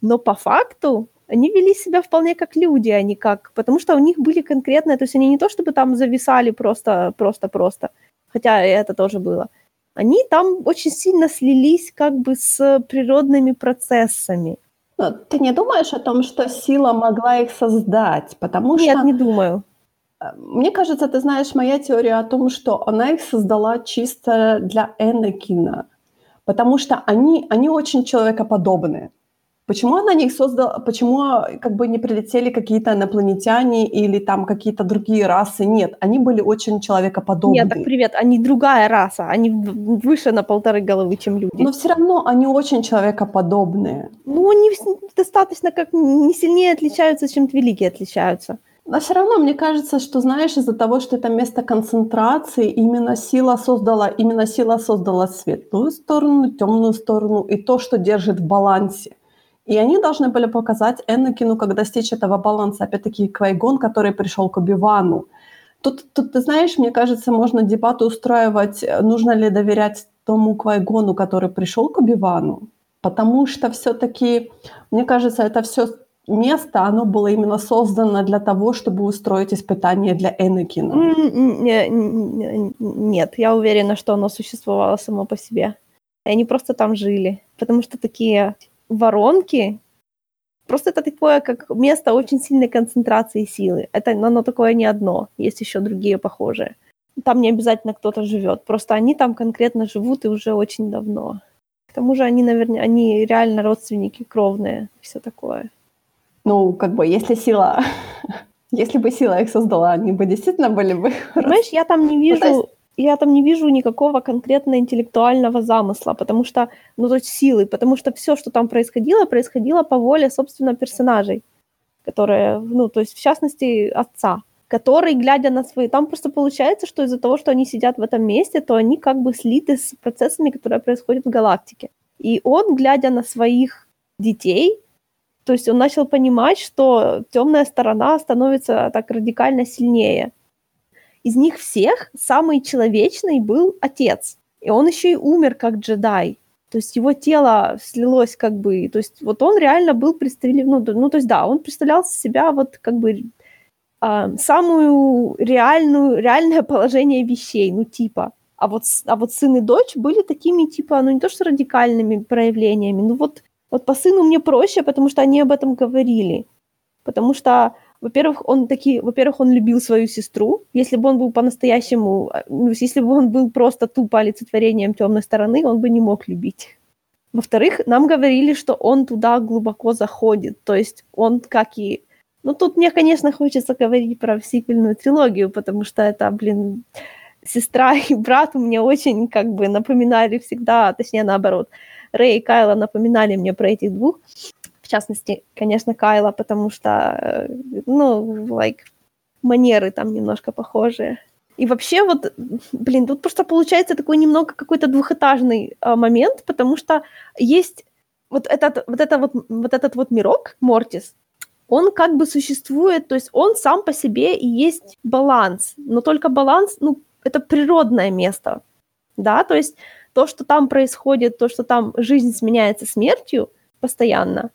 но по факту они вели себя вполне как люди, а не как... Потому что у них были конкретные... То есть они не то чтобы там зависали просто, просто, просто, хотя это тоже было. Они там очень сильно слились как бы с природными процессами. Но ты не думаешь о том, что сила могла их создать? Потому Нет, что... не думаю. Э, мне кажется, ты знаешь, моя теория о том, что она их создала чисто для Энакина. Потому что они, они очень человекоподобные. Почему она не создала, почему как бы не прилетели какие-то инопланетяне или там какие-то другие расы? Нет, они были очень человекоподобные. Нет, так привет, они другая раса, они выше на полторы головы, чем люди. Но все равно они очень человекоподобные. Ну, они достаточно как не сильнее отличаются, чем великие отличаются. Но все равно мне кажется, что, знаешь, из-за того, что это место концентрации, именно сила создала, именно сила создала светлую сторону, темную сторону и то, что держит в балансе. И они должны были показать Энакину, как достичь этого баланса. Опять-таки, Квайгон, который пришел к Убивану. Тут, тут, ты знаешь, мне кажется, можно дебаты устраивать, нужно ли доверять тому Квайгону, который пришел к Убивану. Потому что все-таки, мне кажется, это все место, оно было именно создано для того, чтобы устроить испытание для Энакина. Нет, я уверена, что оно существовало само по себе. И они просто там жили. Потому что такие воронки. Просто это такое, как место очень сильной концентрации силы. Это оно такое не одно, есть еще другие похожие. Там не обязательно кто-то живет, просто они там конкретно живут и уже очень давно. К тому же они, наверное, они реально родственники кровные, все такое. Ну, как бы, если сила, если бы сила их создала, они бы действительно были бы... Понимаешь, я там не вижу... Ну, я там не вижу никакого конкретно интеллектуального замысла, потому что, ну, то есть силы, потому что все, что там происходило, происходило по воле, собственно, персонажей, которые, ну, то есть, в частности, отца, который, глядя на свои... Там просто получается, что из-за того, что они сидят в этом месте, то они как бы слиты с процессами, которые происходят в галактике. И он, глядя на своих детей, то есть он начал понимать, что темная сторона становится так радикально сильнее – из них всех самый человечный был отец. И он еще и умер как джедай. То есть его тело слилось как бы... То есть вот он реально был представлен... Ну, ну то есть да, он представлял себя вот как бы э, самую реальную, реальное положение вещей, ну типа. А вот, а вот сын и дочь были такими, типа, ну не то что радикальными проявлениями, ну вот, вот по сыну мне проще, потому что они об этом говорили. Потому что, во-первых, он такие, во-первых, он любил свою сестру. Если бы он был по-настоящему, э, ну, если бы он был просто тупо олицетворением темной стороны, он бы не мог любить. Во-вторых, нам говорили, что он туда глубоко заходит. То есть он, как и... Ну, тут мне, конечно, хочется говорить про сиквельную трилогию, потому что это, блин, сестра и брат мне очень как бы напоминали всегда, точнее наоборот, Рэй и Кайла напоминали мне про этих двух. Частности, конечно, Кайла, потому что, э, ну, like, манеры там немножко похожие. И вообще вот, блин, тут просто получается такой немного какой-то двухэтажный э, момент, потому что есть вот этот вот, это вот, вот этот вот мирок, Мортис, он как бы существует, то есть он сам по себе и есть баланс, но только баланс, ну, это природное место, да, то есть то, что там происходит, то, что там жизнь сменяется смертью постоянно,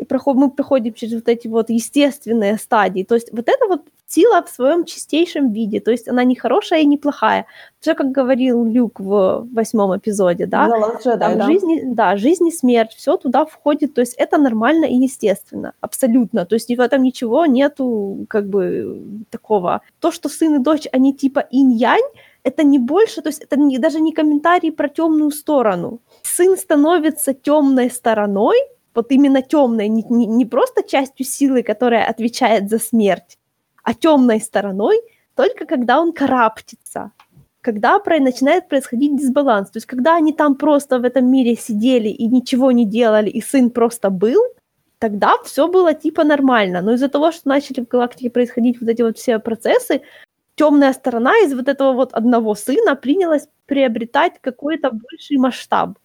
и проход, мы проходим через вот эти вот естественные стадии, то есть вот это вот сила в своем чистейшем виде, то есть она не хорошая и не плохая. Все, как говорил Люк в восьмом эпизоде, да, Джедай, там да. жизнь, да, жизнь и смерть, все туда входит, то есть это нормально и естественно, абсолютно, то есть в этом ничего нету, как бы, такого. То, что сын и дочь, они типа инь-янь, это не больше, то есть это не, даже не комментарий про темную сторону. Сын становится темной стороной, вот именно темной, не, не, не просто частью силы, которая отвечает за смерть, а темной стороной только когда он караптится, когда про- начинает происходить дисбаланс. То есть когда они там просто в этом мире сидели и ничего не делали, и сын просто был, тогда все было типа нормально. Но из-за того, что начали в галактике происходить вот эти вот все процессы, темная сторона из вот этого вот одного сына принялась приобретать какой-то больший масштаб.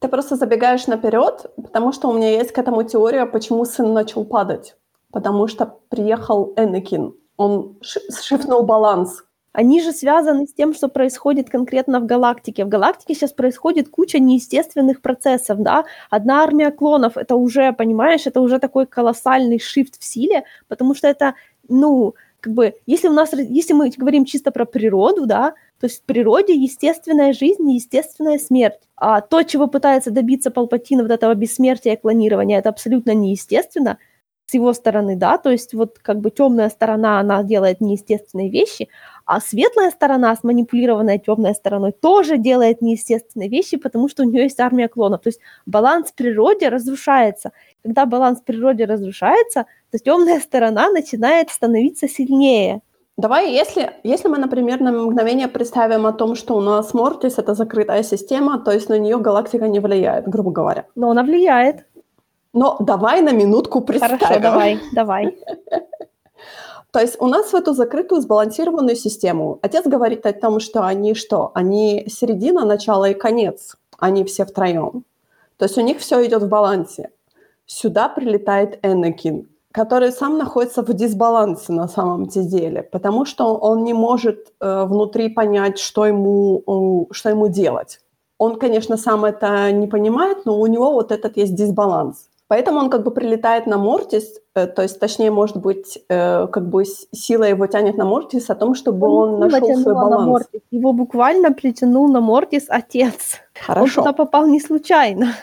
Ты просто забегаешь наперед, потому что у меня есть к этому теория, почему сын начал падать. Потому что приехал Энакин, он шифнул баланс. Они же связаны с тем, что происходит конкретно в галактике. В галактике сейчас происходит куча неестественных процессов, да. Одна армия клонов, это уже, понимаешь, это уже такой колоссальный шифт в силе, потому что это, ну, как бы, если у нас, если мы говорим чисто про природу, да, то есть в природе естественная жизнь естественная смерть. А то, чего пытается добиться Палпатина, вот этого бессмертия и клонирования, это абсолютно неестественно с его стороны, да, то есть вот как бы темная сторона, она делает неестественные вещи, а светлая сторона, сманипулированная темной стороной, тоже делает неестественные вещи, потому что у нее есть армия клонов. То есть баланс в природе разрушается. Когда баланс в природе разрушается, то темная сторона начинает становиться сильнее. Давай, если, если мы, например, на мгновение представим о том, что у нас Мортис — это закрытая система, то есть на нее галактика не влияет, грубо говоря. Но она влияет. Но давай на минутку представим. Хорошо, давай, давай. То есть у нас в эту закрытую сбалансированную систему отец говорит о том, что они что? Они середина, начало и конец. Они все втроем. То есть у них все идет в балансе. Сюда прилетает Энакин, который сам находится в дисбалансе на самом деле, потому что он не может э, внутри понять, что ему, э, что ему делать. Он, конечно, сам это не понимает, но у него вот этот есть дисбаланс. Поэтому он как бы прилетает на Мортис, э, то есть, точнее, может быть, э, как бы сила его тянет на Мортис о том, чтобы он, он нашел свой баланс. Мортис. Его буквально притянул на Мортис отец. Хорошо. Он туда попал не случайно.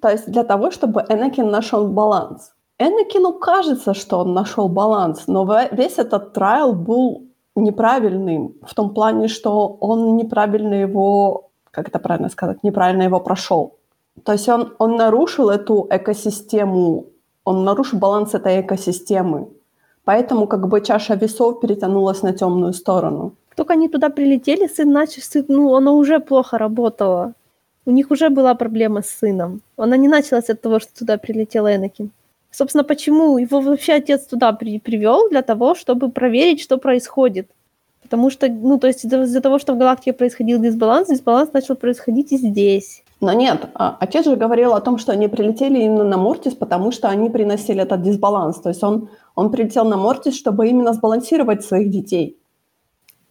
То есть для того, чтобы Энакин нашел баланс. Энакину кажется, что он нашел баланс, но весь этот трайл был неправильным в том плане, что он неправильно его, как это правильно сказать, неправильно его прошел. То есть он, он нарушил эту экосистему, он нарушил баланс этой экосистемы. Поэтому как бы чаша весов перетянулась на темную сторону. Только они туда прилетели, сын начал, ну, оно уже плохо работало. У них уже была проблема с сыном. Она не началась от того, что туда прилетел Энакин. Собственно, почему его вообще отец туда при- привел? Для того, чтобы проверить, что происходит. Потому что, ну, то есть из-за того, что в галактике происходил дисбаланс, дисбаланс начал происходить и здесь. Но нет, а, отец же говорил о том, что они прилетели именно на Мортис, потому что они приносили этот дисбаланс. То есть он, он прилетел на Мортис, чтобы именно сбалансировать своих детей.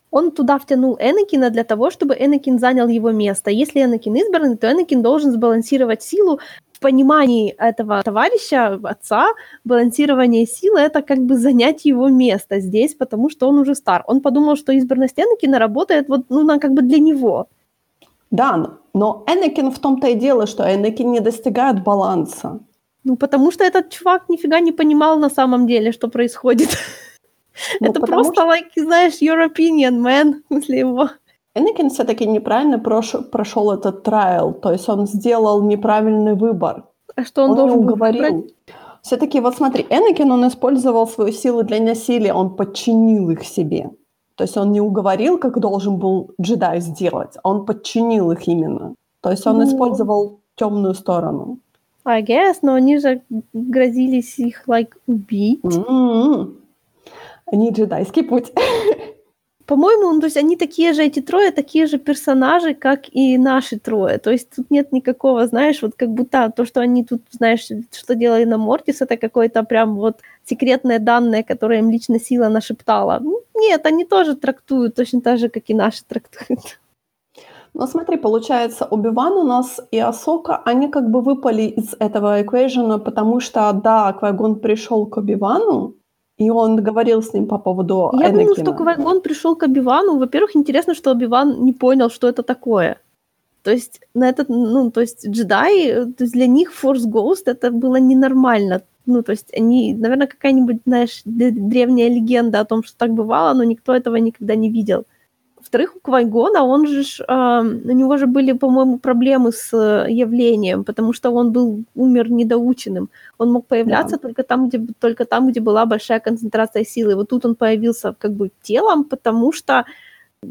Он туда втянул Энакина для того, чтобы Энакин занял его место. Если Энакин избранный, то Энакин должен сбалансировать силу. В понимании этого товарища, отца, балансирование силы — это как бы занять его место здесь, потому что он уже стар. Он подумал, что избранность Энакина работает вот, ну, на, как бы для него. Да, но Энакин в том-то и дело, что Энакин не достигает баланса. Ну, потому что этот чувак нифига не понимал на самом деле, что происходит. Ну, Это просто, что... like, знаешь, your opinion, man, после его. Энакин все-таки неправильно прош... прошел этот трайл, то есть он сделал неправильный выбор. А что он, он должен был говорил? Все-таки вот смотри, Энакин, он использовал свою силу для насилия, он подчинил их себе. То есть он не уговорил, как должен был джедай сделать, а он подчинил их именно. То есть он ну... использовал темную сторону. I guess, но они же грозились их, like, убить. Mm-hmm. Они джедайский путь. По-моему, ну, то есть они такие же, эти трое, такие же персонажи, как и наши трое. То есть тут нет никакого, знаешь, вот как будто то, что они тут, знаешь, что делали на Мортис, это какое-то прям вот секретное данное, которое им лично сила нашептала. Ну, нет, они тоже трактуют точно так же, как и наши трактуют. Ну смотри, получается, Оби-Ван у нас и Асока, они как бы выпали из этого эквейжена, потому что, да, Квайгон пришел к Оби-Вану, и он говорил с ним по поводу Я Энакина. думаю, что Квайгон пришел к Оби-Вану. Во-первых, интересно, что Оби-Ван не понял, что это такое. То есть на этот, ну, то есть джедаи, то есть для них Force Ghost это было ненормально. Ну, то есть они, наверное, какая-нибудь, знаешь, древняя легенда о том, что так бывало, но никто этого никогда не видел. Во-вторых, у Квайгона, он же, э, у него же были, по-моему, проблемы с э, явлением, потому что он был, умер недоученным. Он мог появляться да. только, там, где, только там, где была большая концентрация силы. Вот тут он появился как бы телом, потому что,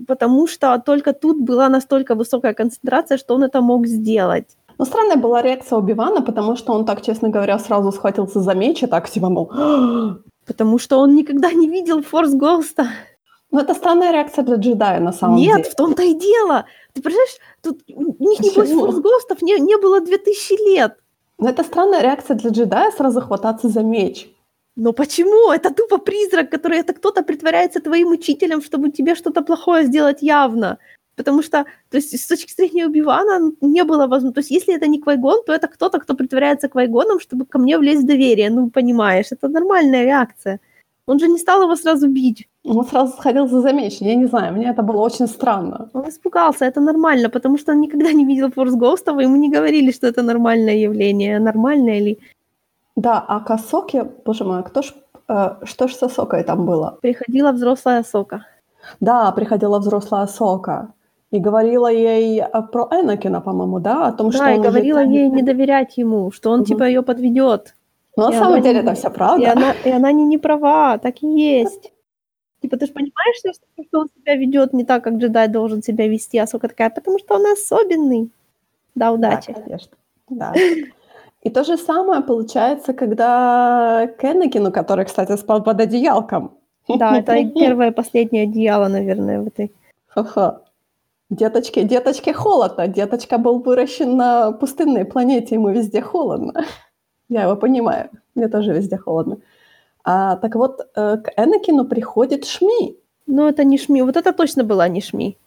потому что только тут была настолько высокая концентрация, что он это мог сделать. Но странная была реакция Убивана, потому что он так, честно говоря, сразу схватился за меч и так типа, мол... Потому что он никогда не видел Форс Госта. Ну, это странная реакция для джедая, на самом Нет, деле. Нет, в том-то и дело. Ты понимаешь, тут у них, небось, форс-гостов не, не было 2000 лет. Но это странная реакция для джедая сразу хвататься за меч. Но почему? Это тупо призрак, который это кто-то притворяется твоим учителем, чтобы тебе что-то плохое сделать явно. Потому что, то есть, с точки зрения Убивана не было возможно. То есть, если это не Квайгон, то это кто-то, кто притворяется Квайгоном, чтобы ко мне влезть в доверие. Ну, понимаешь, это нормальная реакция. Он же не стал его сразу бить. Он сразу сходил за замечен. Я не знаю, мне это было очень странно. Он испугался, это нормально, потому что он никогда не видел Форс Гоустов, ему не говорили, что это нормальное явление. Нормальное ли? Да, а к Асоке, боже мой, кто ж, э, что ж с Асокой там было? Приходила взрослая Асока. Да, приходила взрослая Асока. И говорила ей э, про Энакина, по-моему, да? О том, да, что и говорила ей не доверять ему, что он угу. типа ее подведет. Но на самом деле не... это все правда. И она, и она не, не права, так и есть. Типа, ты же понимаешь, что, он себя ведет не так, как джедай должен себя вести, а Сока такая, потому что он особенный. Да, удачи. Да, конечно. Да. И то же самое получается, когда Кеннекину, который, кстати, спал под одеялком. Да, это первое и последнее одеяло, наверное, в этой. Ха-ха. Деточке, деточке холодно. Деточка был выращен на пустынной планете, ему везде холодно. Я его понимаю. Мне тоже везде холодно. А, так вот, э, к Энакину приходит Шми. Ну, это не Шми. Вот это точно была не Шми.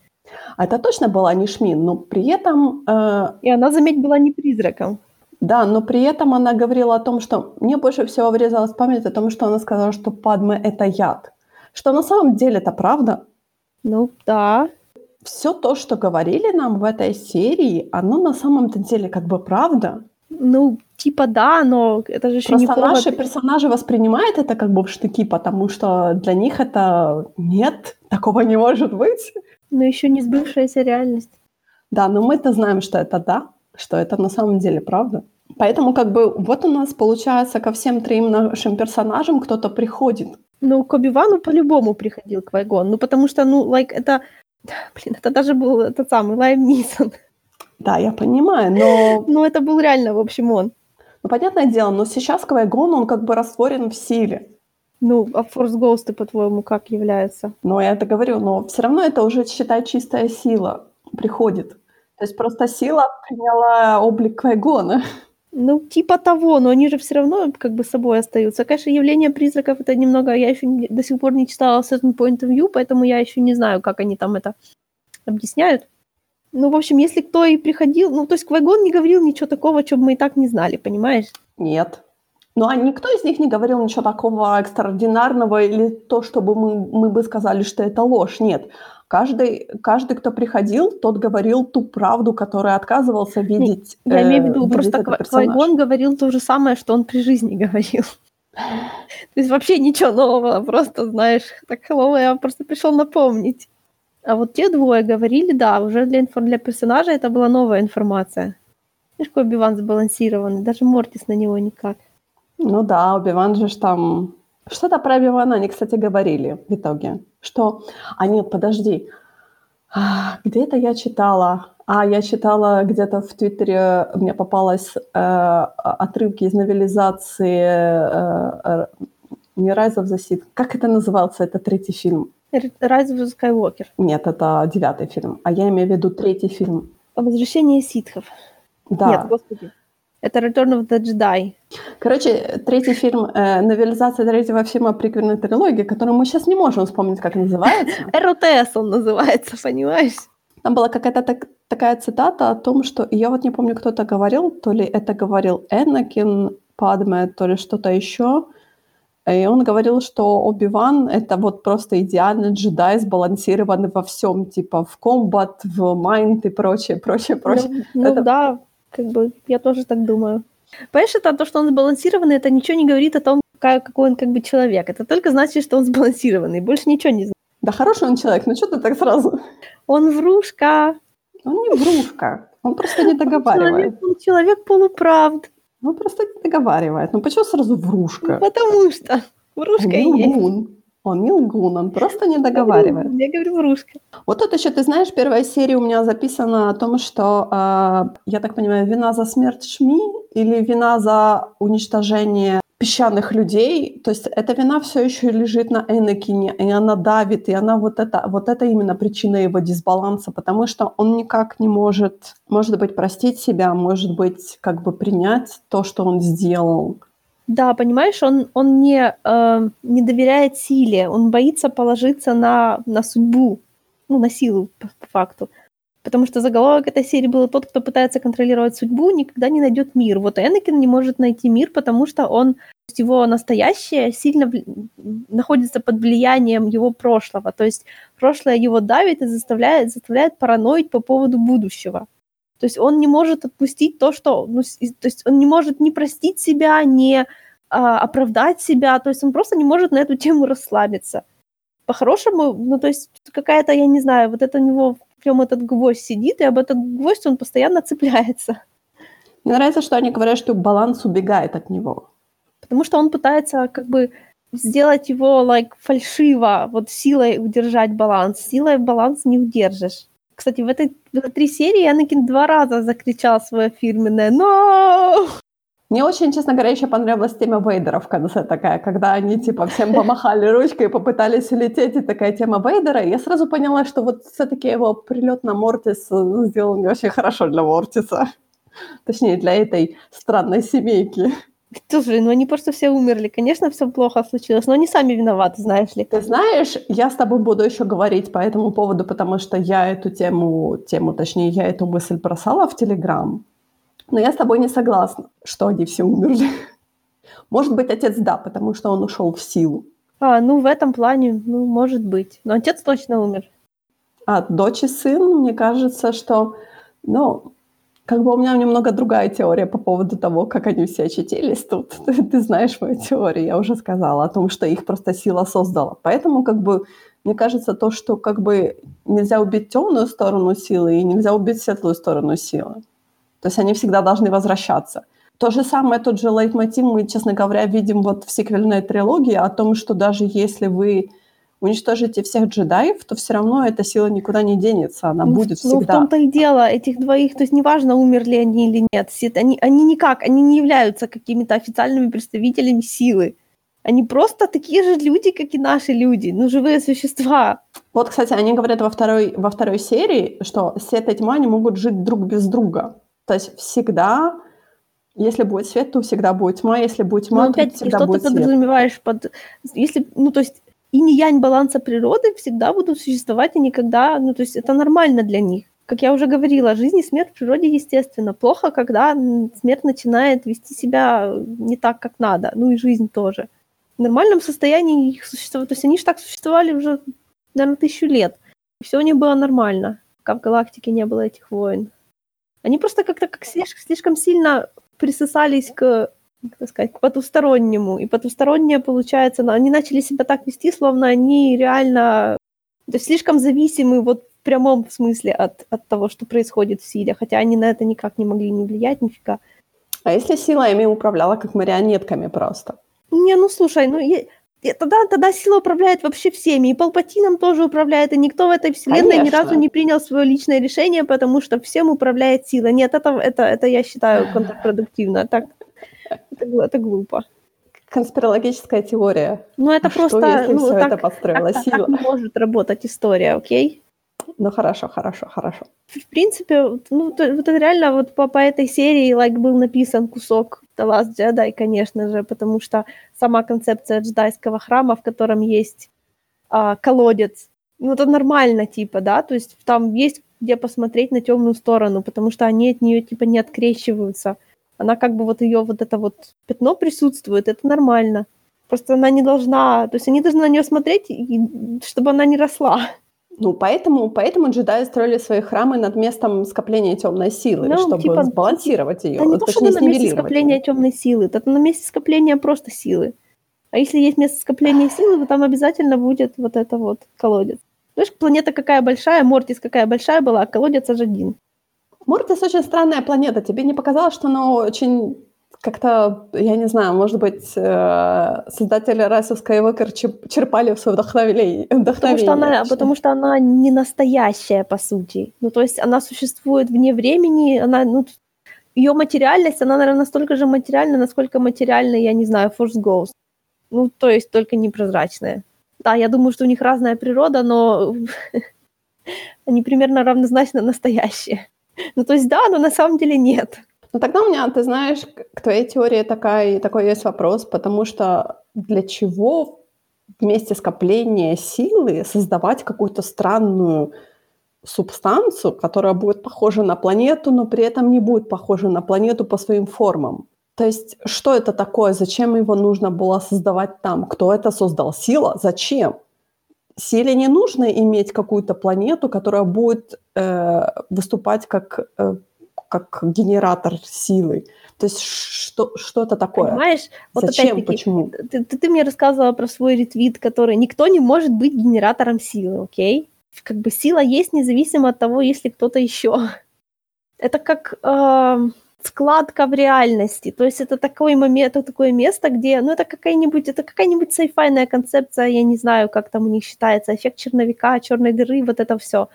А это точно была не Шми, но при этом... Э, И она, заметь, была не призраком. Да, но при этом она говорила о том, что... Мне больше всего врезалась память о том, что она сказала, что Падме — это яд. Что на самом деле это правда. Ну, да. Все то, что говорили нам в этой серии, оно на самом деле как бы правда. Ну, типа да, но это же еще Просто не повод. наши персонажи воспринимают это как бы в штыки, потому что для них это нет, такого не может быть. Но еще не сбывшаяся реальность. Да, но мы-то знаем, что это да, что это на самом деле правда. Поэтому как бы вот у нас получается ко всем троим нашим персонажам кто-то приходит. Ну, к Оби-Вану по-любому приходил Квайгон. Ну, потому что, ну, like, это... Блин, это даже был этот самый Лайм Нисон. Да, я понимаю, но... Ну, это был реально, в общем, он. Ну, понятное дело, но сейчас Квайгон, он как бы растворен в силе. Ну, а Форс Гоусты, по-твоему, как являются? Ну, я это говорю, но все равно это уже, считай, чистая сила приходит. То есть просто сила приняла облик Квайгона. Ну, типа того, но они же все равно как бы собой остаются. Конечно, явление призраков это немного... Я еще не, до сих пор не читала Certain Point of View, поэтому я еще не знаю, как они там это объясняют. Ну, в общем, если кто и приходил, ну, то есть Квайгон не говорил ничего такого, чего мы и так не знали, понимаешь? Нет. Ну, а никто из них не говорил ничего такого экстраординарного или то, чтобы мы, мы бы сказали, что это ложь. Нет. Каждый, каждый, кто приходил, тот говорил ту правду, которую отказывался видеть. Я имею в виду, э, просто Квайгон говорил то же самое, что он при жизни говорил. То есть вообще ничего нового, просто, знаешь, так hello, я просто пришел напомнить. А вот те двое говорили, да, уже для, инфо- для персонажа это была новая информация. Знаешь, какой Оби-Ван сбалансированный, даже Мортис на него никак. Ну да, Оби-Ван же ж там... Что-то про Оби-Вана они, кстати, говорили в итоге. Что... А нет, подожди. А, где-то я читала... А, я читала где-то в Твиттере, мне попалась э, отрывки из новелизации э, э, не Rise of the Sith. Как это назывался, это третий фильм? Rise of Skywalker. Нет, это девятый фильм. А я имею в виду третий фильм. Возвращение ситхов. Да. Нет, господи. Это Return of the Jedi. Короче, третий фильм, э, новелизация третьего фильма приквельной трилогии, которую мы сейчас не можем вспомнить, как называется. РОТС он называется, понимаешь? Там была какая-то так, такая цитата о том, что... Я вот не помню, кто это говорил, то ли это говорил Энакин Падме, то ли что-то еще. И он говорил, что Оби-Ван — это вот просто идеальный джедай, сбалансированный во всем, типа в комбат, в майнд и прочее, прочее, прочее. Ну, ну это... да, как бы я тоже так думаю. Понимаешь, это то, что он сбалансированный, это ничего не говорит о том, какой он как бы человек. Это только значит, что он сбалансированный, больше ничего не знает. Да хороший он человек, ну что ты так сразу? Он врушка. Он не врушка, он просто не договаривает. Он человек, он человек полуправд. Он просто не договаривает. Ну почему сразу врушка? Ну, потому что врушка он есть. Он не лгун, он просто не договаривает. Я говорю врушка. Вот тут еще, ты знаешь, первая серия у меня записана о том, что, э, я так понимаю, вина за смерть Шми или вина за уничтожение песчаных людей, то есть эта вина все еще лежит на Энакине, и она давит, и она вот это, вот это именно причина его дисбаланса, потому что он никак не может, может быть, простить себя, может быть, как бы принять то, что он сделал. Да, понимаешь, он, он не, э, не доверяет силе, он боится положиться на, на судьбу, ну, на силу, по, по факту. Потому что заголовок этой серии был «Тот, кто пытается контролировать судьбу, никогда не найдет мир». Вот Энакин не может найти мир, потому что он, его настоящее сильно находится под влиянием его прошлого. То есть прошлое его давит и заставляет, заставляет параноить по поводу будущего. То есть он не может отпустить то, что... Ну, то есть он не может не простить себя, не а, оправдать себя. То есть он просто не может на эту тему расслабиться. По-хорошему, ну, то есть какая-то, я не знаю, вот это у него прям этот гвоздь сидит, и об этот гвоздь он постоянно цепляется. Мне нравится, что они говорят, что баланс убегает от него. Потому что он пытается как бы сделать его like, фальшиво, вот силой удержать баланс. Силой баланс не удержишь. Кстати, в этой, в этой три серии Анакин два раза закричал свое фирменное «Но!». Мне очень, честно говоря, еще понравилась тема Вейдера в конце такая, когда они типа всем помахали ручкой и попытались улететь, и такая тема Вейдера. Я сразу поняла, что вот все-таки его прилет на Мортис сделал не очень хорошо для Мортиса. Точнее, для этой странной семейки. Слушай, ну они просто все умерли. Конечно, все плохо случилось, но они сами виноваты, знаешь ли. Ты знаешь, я с тобой буду еще говорить по этому поводу, потому что я эту тему, тему, точнее, я эту мысль бросала в Телеграм. Но я с тобой не согласна, что они все умерли. Может быть, отец да, потому что он ушел в силу. А, ну в этом плане, ну, может быть. Но отец точно умер. А дочь и сын, мне кажется, что, ну, как бы у меня немного другая теория по поводу того, как они все очутились тут. Ты, ты знаешь мою теорию, я уже сказала о том, что их просто сила создала. Поэтому как бы мне кажется то, что как бы нельзя убить темную сторону силы и нельзя убить светлую сторону силы. То есть они всегда должны возвращаться. То же самое, тот же лейтмотив мы, честно говоря, видим вот в сиквельной трилогии о том, что даже если вы уничтожите всех джедаев, то все равно эта сила никуда не денется, она ну, будет всегда. Ну, в том-то и дело, этих двоих, то есть неважно, умерли они или нет, они, они никак, они не являются какими-то официальными представителями силы. Они просто такие же люди, как и наши люди, ну, живые существа. Вот, кстати, они говорят во второй, во второй серии, что свет и тьма не могут жить друг без друга. То есть всегда если будет свет, то всегда будет тьма, если будет тьма, ну, то опять всегда что будет ты подразумеваешь под... Если, ну, то есть инь-янь баланса природы всегда будут существовать и никогда, ну, то есть это нормально для них. как я уже говорила, жизнь и смерть в природе естественно. Плохо, когда смерть начинает вести себя не так, как надо. Ну и жизнь тоже. В нормальном состоянии их существовать. То есть они же так существовали уже, наверное, тысячу лет. И все у них было нормально, пока в галактике не было этих войн. Они просто как-то как слишком сильно присосались к, как сказать, к потустороннему. И потустороннее, получается, они начали себя так вести, словно они реально то есть слишком зависимы вот в прямом смысле от, от того, что происходит в силе, хотя они на это никак не могли не влиять, нифига. А если сила ими управляла как марионетками просто? Не, ну слушай, ну я, тогда, тогда сила управляет вообще всеми, и Палпатином тоже управляет, и никто в этой вселенной Конечно. ни разу не принял свое личное решение, потому что всем управляет сила. Нет, это, это, это я считаю контрпродуктивно. Так, это, это глупо конспирологическая теория. Ну, это что, просто... если ну, все так, это подстроила так, сила? Так не может работать история, окей? Ну, хорошо, хорошо, хорошо. В принципе, ну, вот это реально вот по, по этой серии like, был написан кусок The Last Jedi, конечно же, потому что сама концепция джедайского храма, в котором есть а, колодец, ну, это нормально, типа, да, то есть там есть где посмотреть на темную сторону, потому что они от нее, типа, не открещиваются она как бы вот ее вот это вот пятно присутствует, это нормально. Просто она не должна, то есть они должны на нее смотреть, и, чтобы она не росла. Ну, поэтому, поэтому джедаи строили свои храмы над местом скопления темной силы, ну, чтобы типа, сбалансировать ее. Да не то, чтобы на месте скопления темной силы, это на месте скопления просто силы. А если есть место скопления силы, то там обязательно будет вот это вот колодец. Знаешь, планета какая большая, Мортис какая большая была, а колодец аж один. Мортис очень странная планета. Тебе не показалось, что она очень как-то, я не знаю, может быть, э, создатели of Skywalker черпали в свое вдохновение. Потому что, она, потому что она не настоящая, по сути. Ну, то есть она существует вне времени, она, ну, ее материальность, она, наверное, настолько же материальна, насколько материальна, я не знаю, Force Ghost. Ну, то есть только непрозрачная. Да, я думаю, что у них разная природа, но они примерно равнозначно настоящие. Ну, то есть да, но на самом деле нет. Ну, тогда у меня, ты знаешь, к твоей теории такая, такой есть вопрос, потому что для чего вместе скопления силы создавать какую-то странную субстанцию, которая будет похожа на планету, но при этом не будет похожа на планету по своим формам. То есть, что это такое? Зачем его нужно было создавать там? Кто это создал? Сила? Зачем? Силе не нужно иметь какую-то планету, которая будет э, выступать как, э, как генератор силы. То есть что, что это такое? Понимаешь? Вот Зачем? Почему? Ты, ты, ты мне рассказывала про свой ретвит, который никто не может быть генератором силы, окей? Как бы сила есть независимо от того, есть ли кто-то еще. Это как... Э, складка в реальности. То есть это такой момент, это такое место, где, ну, это какая-нибудь, это какая-нибудь сайфайная концепция, я не знаю, как там у них считается, эффект черновика, черной дыры, вот это все.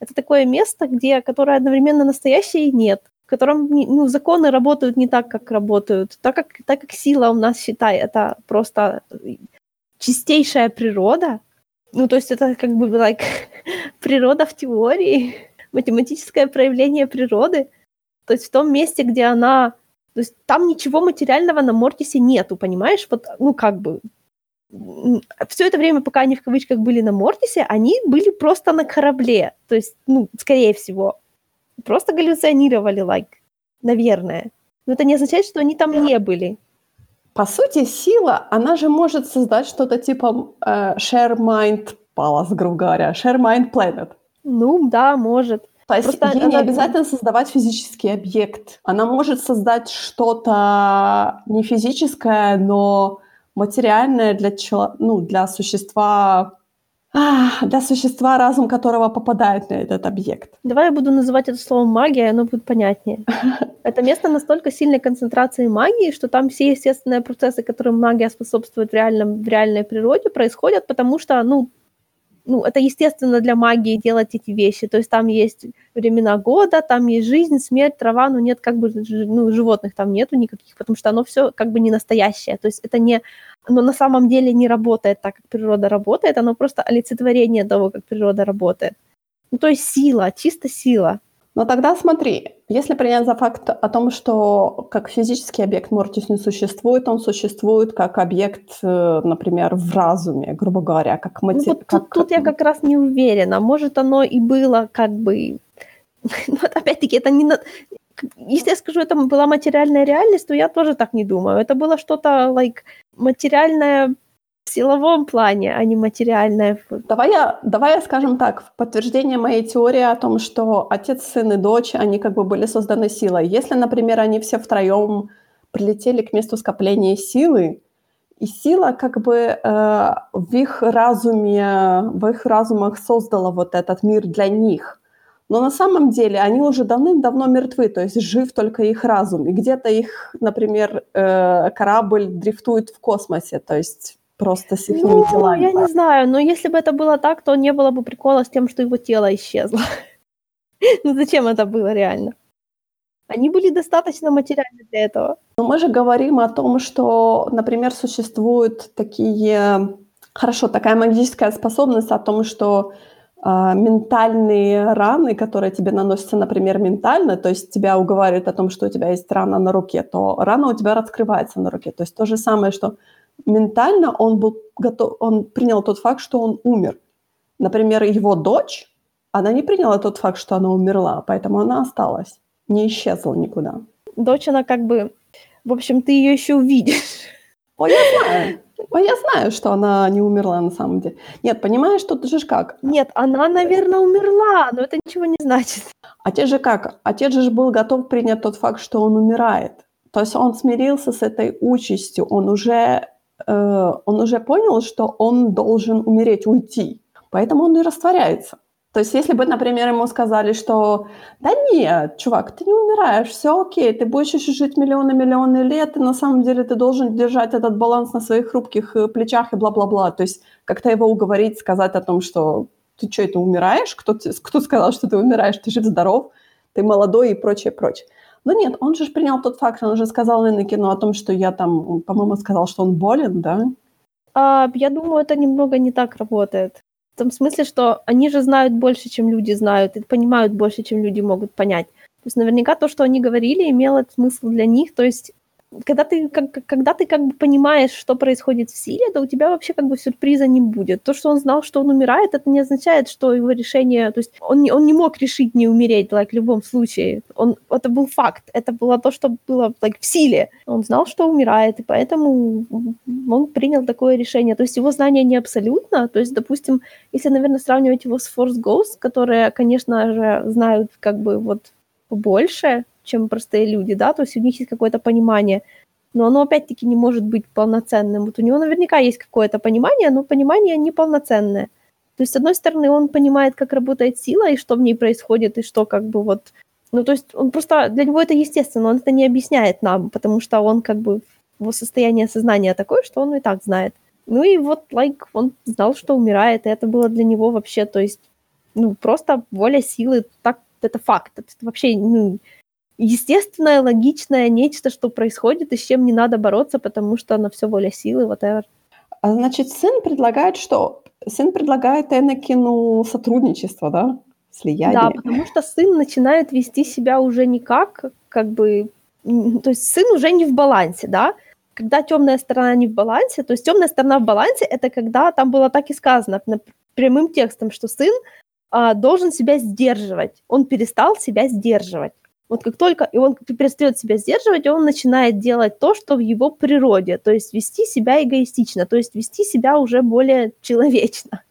Это такое место, где, которое одновременно настоящее и нет, в котором ну, законы работают не так, как работают, так как, так как сила у нас, считай, это просто чистейшая природа, ну, то есть это как бы like, природа в теории, математическое проявление природы — то есть в том месте, где она... То есть там ничего материального на Мортисе нету, понимаешь? Вот, ну, как бы... Все это время, пока они в кавычках были на Мортисе, они были просто на корабле. То есть, ну, скорее всего. Просто галлюционировали, like, наверное. Но это не означает, что они там не были. По сути, сила, она же может создать что-то типа э, Share Mind Palace, грубо говоря, Share Mind Planet. Ну, да, может. То есть Просто ей она... не обязательно создавать физический объект. Она может создать что-то не физическое, но материальное для, чело... ну, для существа для существа, разум которого попадает на этот объект. Давай я буду называть это словом магия, оно будет понятнее. Это место настолько сильной концентрации магии, что там все естественные процессы, которым магия способствует в, реальном, в реальной природе, происходят, потому что, ну, ну, это естественно для магии делать эти вещи. То есть там есть времена года, там есть жизнь, смерть, трава, но нет как бы ну, животных там нету никаких, потому что оно все как бы не настоящее. То есть это не, оно на самом деле не работает так, как природа работает, оно просто олицетворение того, как природа работает. Ну, то есть сила, чисто сила. Но тогда смотри, если принять за факт о том, что как физический объект Мортис не существует, он существует как объект, э, например, в разуме, грубо говоря, как материал. Ну, вот как... тут, тут я как раз не уверена. Может, оно и было как бы Ну, вот опять-таки, это не... Если я скажу, это была материальная реальность, то я тоже так не думаю. Это было что-то, like, материальное силовом плане, а не материальное. Давай я, давай я скажем так, в подтверждение моей теории о том, что отец, сын и дочь, они как бы были созданы силой. Если, например, они все втроем прилетели к месту скопления силы, и сила как бы э, в их разуме, в их разумах создала вот этот мир для них. Но на самом деле они уже давным-давно мертвы, то есть жив только их разум. И где-то их, например, э, корабль дрифтует в космосе, то есть просто с их ну, телами. Я не знаю, но если бы это было так, то не было бы прикола с тем, что его тело исчезло. ну зачем это было реально? Они были достаточно материальны для этого. Но мы же говорим о том, что, например, существуют такие... Хорошо, такая магическая способность о том, что э, ментальные раны, которые тебе наносятся, например, ментально, то есть тебя уговаривают о том, что у тебя есть рана на руке, то рана у тебя раскрывается на руке. То есть то же самое, что ментально он был готов, он принял тот факт, что он умер. Например, его дочь, она не приняла тот факт, что она умерла, поэтому она осталась не исчезла никуда. Дочь, она как бы... В общем, ты ее еще увидишь. О, я знаю. О, я знаю, что она не умерла на самом деле. Нет, понимаешь, тут же как? Нет, она, наверное, умерла, но это ничего не значит. Отец же как? Отец же был готов принять тот факт, что он умирает. То есть он смирился с этой участью, он уже, э, он уже понял, что он должен умереть, уйти. Поэтому он и растворяется. То есть если бы, например, ему сказали, что да нет, чувак, ты не умираешь, все окей, ты будешь еще жить миллионы-миллионы лет, и на самом деле ты должен держать этот баланс на своих хрупких э, плечах и бла-бла-бла. То есть как-то его уговорить, сказать о том, что ты что, это умираешь? Кто, кто сказал, что ты умираешь? Ты жив-здоров, ты молодой и прочее, прочее. Но нет, он же принял тот факт, он уже сказал Энакину о том, что я там, по-моему, сказал, что он болен, да? А, я думаю, это немного не так работает. В том смысле, что они же знают больше, чем люди знают, и понимают больше, чем люди могут понять. То есть наверняка то, что они говорили, имело смысл для них. То есть когда ты, как, когда ты как бы понимаешь, что происходит в силе, то у тебя вообще как бы сюрприза не будет. То, что он знал, что он умирает, это не означает, что его решение... То есть он не, он не мог решить не умереть like, в любом случае. Он, это был факт. Это было то, что было like, в силе. Он знал, что умирает, и поэтому он принял такое решение. То есть его знание не абсолютно. То есть, допустим, если, наверное, сравнивать его с Force Ghost, которые, конечно же, знают как бы вот больше, чем простые люди, да, то есть у них есть какое-то понимание, но оно опять-таки не может быть полноценным. Вот у него наверняка есть какое-то понимание, но понимание неполноценное. То есть, с одной стороны, он понимает, как работает сила, и что в ней происходит, и что как бы вот... Ну, то есть он просто... Для него это естественно, он это не объясняет нам, потому что он как бы... Его состояние сознания такое, что он и так знает. Ну и вот, like, он знал, что умирает, и это было для него вообще, то есть, ну, просто воля силы, так, это факт. Это вообще, ну, естественное, логичное нечто, что происходит и с чем не надо бороться, потому что на все воля силы, whatever. А значит, сын предлагает что? Сын предлагает Энакину сотрудничество, да? Слияние. Да, потому что сын начинает вести себя уже не как, как бы... То есть сын уже не в балансе, да? Когда темная сторона не в балансе, то есть темная сторона в балансе, это когда там было так и сказано прямым текстом, что сын а, должен себя сдерживать. Он перестал себя сдерживать. Вот как только и он перестает себя сдерживать, он начинает делать то, что в его природе, то есть вести себя эгоистично, то есть вести себя уже более человечно.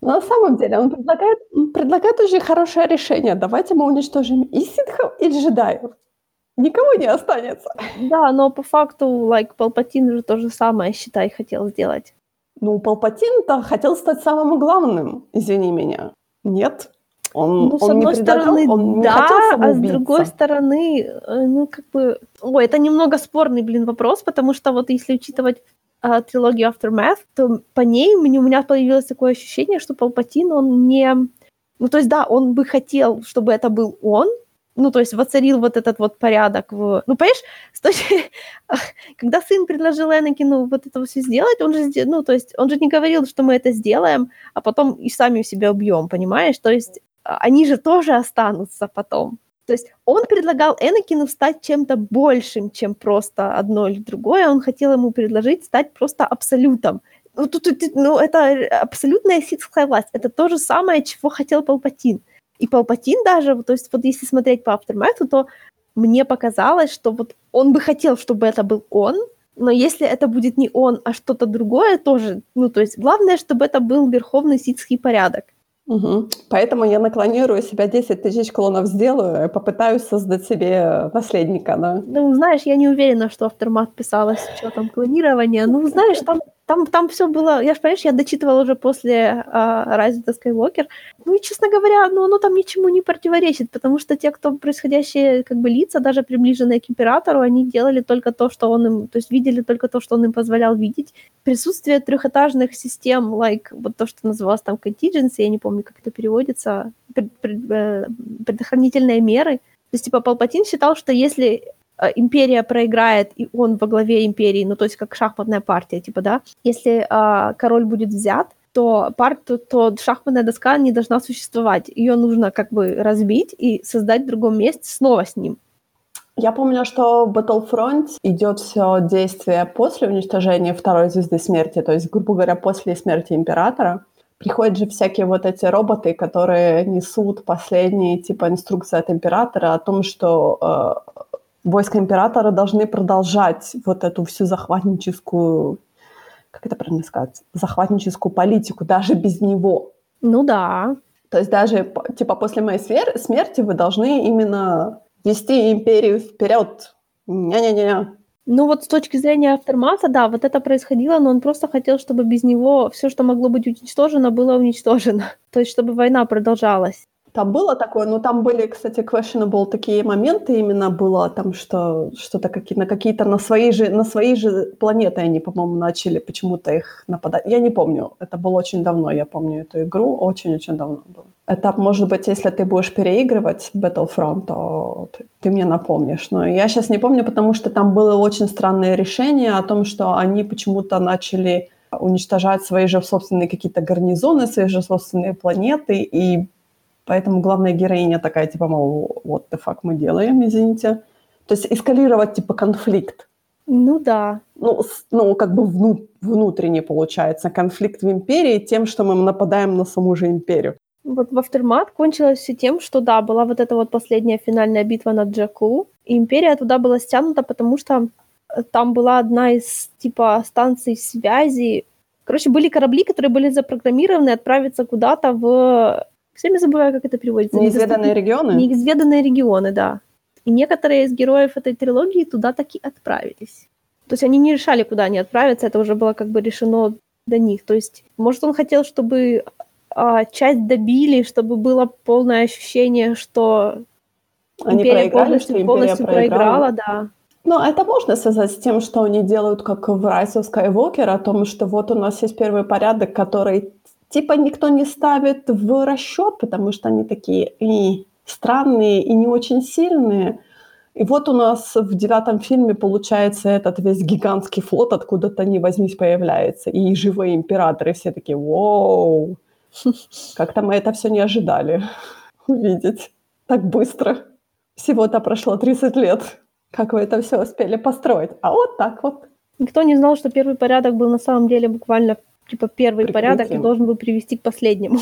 Но на самом деле он предлагает, предлагает очень хорошее решение. Давайте мы уничтожим и ситхов, и джедаев. Никого не останется. Да, но по факту, like, Палпатин же то же самое, считай, хотел сделать. Ну, Палпатин-то хотел стать самым главным, извини меня. Нет? Он, ну, он с одной стороны, он да, а с другой стороны, э, ну, как бы... Ой, это немного спорный, блин, вопрос, потому что вот если учитывать а, трилогию Aftermath, то по ней у меня появилось такое ощущение, что Палпатин, он не... Ну, то есть, да, он бы хотел, чтобы это был он, ну, то есть воцарил вот этот вот порядок в... Ну, понимаешь, с точки... когда сын предложил Энакину вот это все сделать, он же, ну, то есть он же не говорил, что мы это сделаем, а потом и сами себя убьем, понимаешь? То есть они же тоже останутся потом. То есть он предлагал Энакину стать чем-то большим, чем просто одно или другое. Он хотел ему предложить стать просто абсолютом. Ну, тут, ну это абсолютная ситская власть. Это то же самое, чего хотел Палпатин. И Палпатин даже, то есть вот если смотреть по Aftermath, то мне показалось, что вот он бы хотел, чтобы это был он, но если это будет не он, а что-то другое тоже, ну, то есть главное, чтобы это был верховный ситский порядок. Угу. Поэтому я наклонирую себя 10 тысяч клонов сделаю и попытаюсь создать себе наследника, да. Ну, знаешь, я не уверена, что Aftermath писалось с учетом клонирования. Ну, знаешь, там там, там все было, я же, понимаешь, я дочитывала уже после а, Rise of the Skywalker. Ну и, честно говоря, ну оно там ничему не противоречит, потому что те, кто происходящие как бы лица, даже приближенные к императору, они делали только то, что он им, то есть видели только то, что он им позволял видеть. Присутствие трехэтажных систем, like вот то, что называлось там contingency, я не помню, как это переводится, пред, пред, э, предохранительные меры. То есть, типа, Палпатин считал, что если империя проиграет, и он во главе империи, ну, то есть как шахматная партия, типа, да, если э, король будет взят, то, пар, то, то шахматная доска не должна существовать. Ее нужно как бы разбить и создать в другом месте снова с ним. Я помню, что в Battlefront идет все действие после уничтожения второй звезды смерти, то есть, грубо говоря, после смерти императора. Приходят же всякие вот эти роботы, которые несут последние типа инструкции от императора о том, что э, войска императора должны продолжать вот эту всю захватническую, как это правильно сказать, захватническую политику даже без него. Ну да. То есть даже типа после моей смерти вы должны именно вести империю вперед. Не-не-не. Ну вот с точки зрения Автермата, да, вот это происходило, но он просто хотел, чтобы без него все, что могло быть уничтожено, было уничтожено. То есть чтобы война продолжалась. Там было такое, но там были, кстати, questionable такие моменты именно было, там что что-то какие, на какие-то на свои же на свои же планеты они, по-моему, начали почему-то их нападать. Я не помню, это было очень давно, я помню эту игру, очень-очень давно было. Это, может быть, если ты будешь переигрывать Battlefront, то ты, ты мне напомнишь. Но я сейчас не помню, потому что там было очень странное решение о том, что они почему-то начали уничтожать свои же собственные какие-то гарнизоны, свои же собственные планеты, и Поэтому главная героиня такая, типа, мол, what the fuck мы делаем, извините. То есть эскалировать, типа, конфликт. Ну да. Ну, ну как бы вну, внутренне получается конфликт в империи тем, что мы нападаем на саму же империю. Вот в Aftermath кончилось все тем, что да, была вот эта вот последняя финальная битва над Джаку, и империя туда была стянута, потому что там была одна из типа станций связи. Короче, были корабли, которые были запрограммированы отправиться куда-то в все время забываю, как это переводится. Неизведанные регионы? Неизведанные регионы, да. И некоторые из героев этой трилогии туда таки отправились. То есть они не решали, куда они отправятся, это уже было как бы решено до них. То есть, может, он хотел, чтобы а, часть добили, чтобы было полное ощущение, что они империя полностью, что полностью проиграла. проиграла, да. Ну, это можно связать с тем, что они делают, как в Rise of Skywalker, о том, что вот у нас есть первый порядок, который типа никто не ставит в расчет, потому что они такие и странные и не очень сильные. И вот у нас в девятом фильме получается этот весь гигантский флот откуда-то не возьмись появляется. И живые императоры все такие, вау, как-то мы это все не ожидали увидеть так быстро. Всего-то прошло 30 лет. Как вы это все успели построить? А вот так вот. Никто не знал, что первый порядок был на самом деле буквально типа первый Прикрытием. порядок должен был привести к последнему.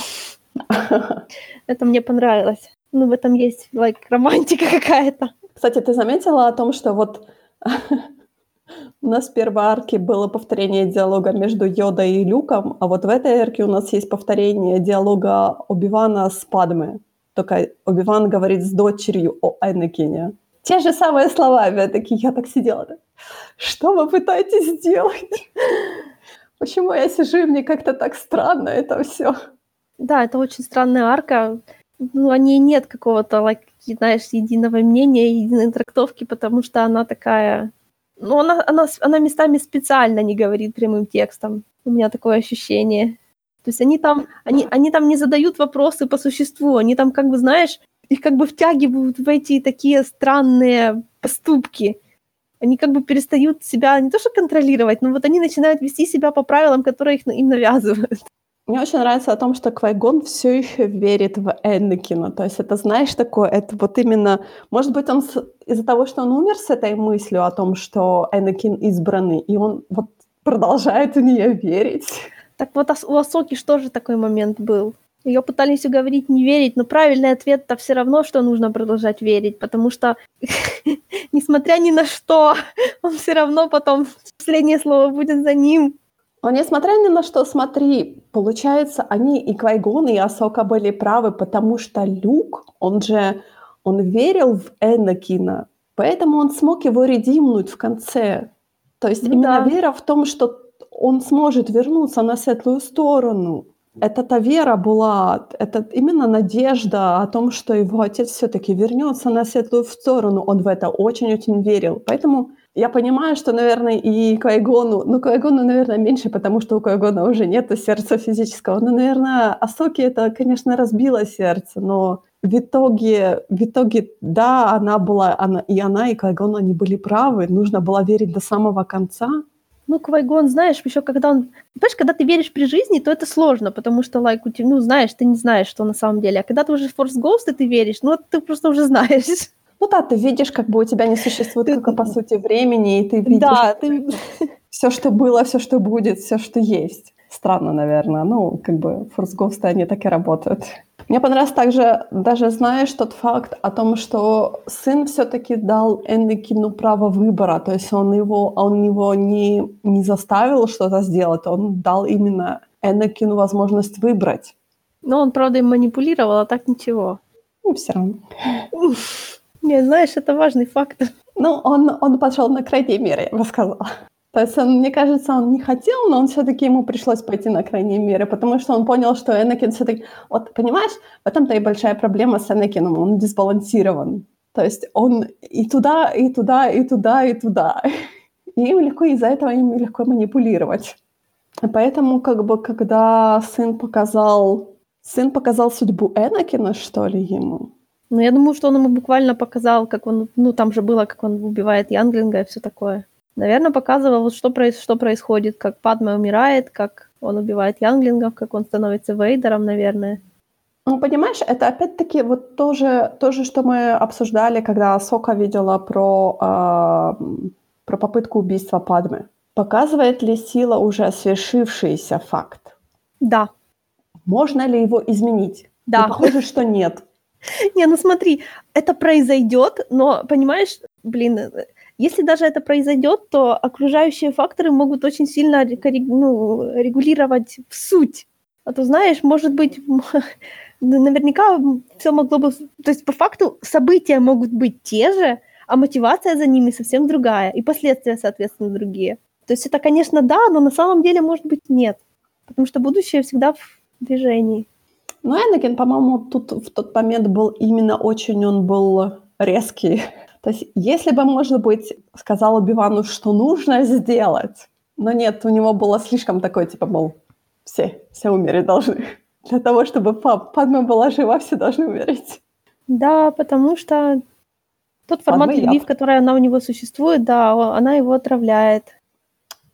Это мне понравилось. Ну, в этом есть like, романтика какая-то. Кстати, ты заметила о том, что вот у нас в первой арке было повторение диалога между Йодой и Люком, а вот в этой арке у нас есть повторение диалога Оби-Вана с Падме. Только Оби-Ван говорит с дочерью о Энакине. Те же самые слова, опять-таки, я так сидела. Что вы пытаетесь сделать? Почему я сижу, и мне как-то так странно это все. Да, это очень странная арка. Ну, о ней нет какого-то, like, знаешь, единого мнения, единой трактовки, потому что она такая... Ну, она, она, она местами специально не говорит прямым текстом. У меня такое ощущение. То есть они там, они, они там не задают вопросы по существу, они там, как бы, знаешь, их как бы втягивают в эти такие странные поступки они как бы перестают себя не то что контролировать, но вот они начинают вести себя по правилам, которые их, им навязывают. Мне очень нравится о том, что Квайгон все еще верит в Энакина. То есть это, знаешь, такое, это вот именно... Может быть, он с... из-за того, что он умер с этой мыслью о том, что Энакин избранный, и он вот продолжает в нее верить. Так вот у Асоки что же такой момент был? Ее пытались уговорить не верить, но правильный ответ-то все равно, что нужно продолжать верить, потому что, несмотря ни на что, он все равно потом, последнее слово будет за ним. Но несмотря ни на что, смотри, получается, они и Квайгон, и Асока были правы, потому что Люк, он же, он верил в Энакина, поэтому он смог его редимнуть в конце. То есть ну, именно да. вера в том, что он сможет вернуться на светлую сторону это та вера была, это именно надежда о том, что его отец все-таки вернется на светлую сторону. Он в это очень-очень верил. Поэтому я понимаю, что, наверное, и Кайгону, ну, Кайгону, наверное, меньше, потому что у Кайгона уже нет сердца физического. Но, наверное, Асоки это, конечно, разбило сердце, но в итоге, в итоге, да, она была, она, и она, и Кайгон, они были правы. Нужно было верить до самого конца. Ну, Квайгон, знаешь, еще когда он... Понимаешь, когда ты веришь при жизни, то это сложно, потому что, лайк, like, ну, знаешь, ты не знаешь, что на самом деле. А когда ты уже в Force Ghost, и ты веришь, ну, ты просто уже знаешь. Ну да, ты видишь, как бы у тебя не существует ты... только по сути времени, и ты видишь да, ты... все, что было, все, что будет, все, что есть. Странно, наверное. Ну, как бы Ghost, они так и работают. Мне понравился также, даже знаешь, тот факт о том, что сын все-таки дал Энакину право выбора, то есть он его, он его не, не заставил что-то сделать, он дал именно Энакину возможность выбрать. Но он, правда, им манипулировал, а так ничего. Ну, все равно. Не, знаешь, это важный факт. Ну, он, он пошел на крайней мере, я бы сказала. То есть, он, мне кажется, он не хотел, но он все-таки ему пришлось пойти на крайние меры, потому что он понял, что Энакин все-таки... Вот, понимаешь, в этом-то и большая проблема с Энакином, он дисбалансирован. То есть он и туда, и туда, и туда, и туда. И им легко, из-за этого им легко манипулировать. Поэтому, как бы, когда сын показал... Сын показал судьбу Энакина, что ли, ему? Ну, я думаю, что он ему буквально показал, как он... Ну, там же было, как он убивает Янглинга и все такое. Наверное, показывал, что, проис- что происходит, как Падма умирает, как он убивает Янглингов, как он становится Вейдером, наверное. Ну, понимаешь, это опять-таки вот то же, то же, что мы обсуждали, когда Сока видела про, э, про попытку убийства Падмы. Показывает ли сила уже свершившийся факт? Да. Можно ли его изменить? Да. Ну, похоже, что нет. Не, ну смотри, это произойдет, но, понимаешь, блин, если даже это произойдет, то окружающие факторы могут очень сильно ну, регулировать в суть. А то, знаешь, может быть, наверняка все могло бы... То есть, по факту, события могут быть те же, а мотивация за ними совсем другая, и последствия, соответственно, другие. То есть это, конечно, да, но на самом деле, может быть, нет. Потому что будущее всегда в движении. Ну, Энакин, по-моему, тут в тот момент был именно очень, он был резкий. То есть, если бы, может быть, сказал Убивану, что нужно сделать, но нет, у него было слишком такое, типа, мол, все, все умереть должны. Для того, чтобы Падма была жива, все должны умереть. Да, потому что тот формат любви, в которой она у него существует, да, она его отравляет.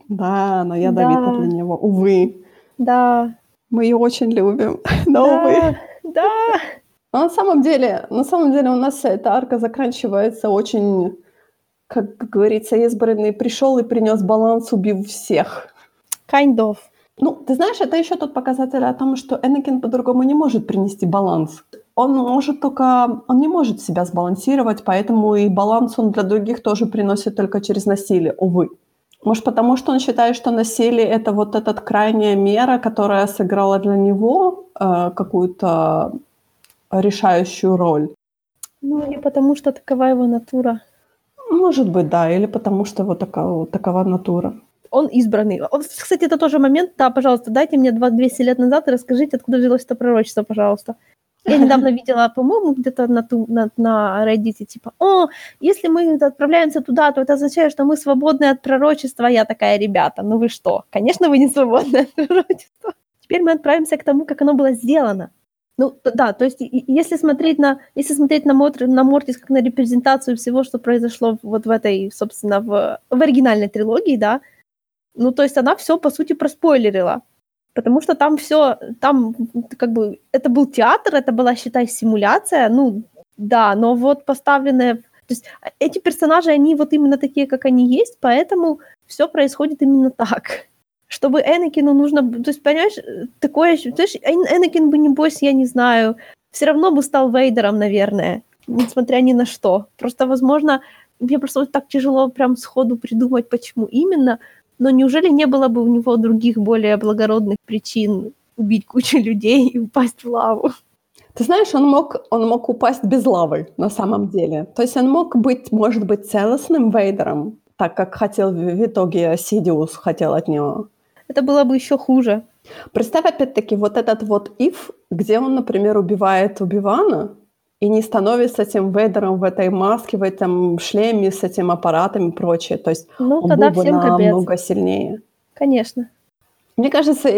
Да, но я да. для него, увы. Да. Мы ее очень любим, но да, увы. Да, но на самом деле, на самом деле у нас эта арка заканчивается очень, как говорится, избранный пришел и принес баланс, убив всех. Kind of. Ну, ты знаешь, это еще тот показатель о том, что Энакин по-другому не может принести баланс. Он может только... Он не может себя сбалансировать, поэтому и баланс он для других тоже приносит только через насилие, увы. Может, потому что он считает, что насилие — это вот эта крайняя мера, которая сыграла для него э, какую-то решающую роль. Ну, или потому что такова его натура. Может быть, да, или потому что вот такова, такова натура. Он избранный. Кстати, это тоже момент. Да, пожалуйста, дайте мне 200 лет назад и расскажите, откуда взялось это пророчество, пожалуйста. Я недавно видела, по-моему, где-то на, на, на Reddit, типа, о, если мы отправляемся туда, то это означает, что мы свободны от пророчества. Я такая, ребята, ну вы что? Конечно, вы не свободны от пророчества. Теперь мы отправимся к тому, как оно было сделано. Ну, да, то есть если смотреть на, если смотреть на, Мот, на Мортис как на репрезентацию всего, что произошло вот в этой, собственно, в, в оригинальной трилогии, да, ну, то есть она все, по сути, проспойлерила. Потому что там все, там как бы, это был театр, это была, считай, симуляция, ну, да, но вот поставленная... То есть эти персонажи, они вот именно такие, как они есть, поэтому все происходит именно так. Чтобы Энакину нужно... То есть, понимаешь, такое... То есть, Энакин бы, небось, я не знаю, все равно бы стал Вейдером, наверное, несмотря ни на что. Просто, возможно, мне просто вот так тяжело прям сходу придумать, почему именно, но неужели не было бы у него других более благородных причин убить кучу людей и упасть в лаву? Ты знаешь, он мог, он мог упасть без лавы на самом деле. То есть он мог быть, может быть, целостным Вейдером, так как хотел в итоге Сидиус хотел от него. Это было бы еще хуже. Представь опять-таки вот этот вот if, где он, например, убивает Убивана, и не становится этим Вейдером в этой маске, в этом шлеме с этим аппаратом и прочее. То есть ну, он тогда был бы намного капец. сильнее. Конечно. Мне кажется,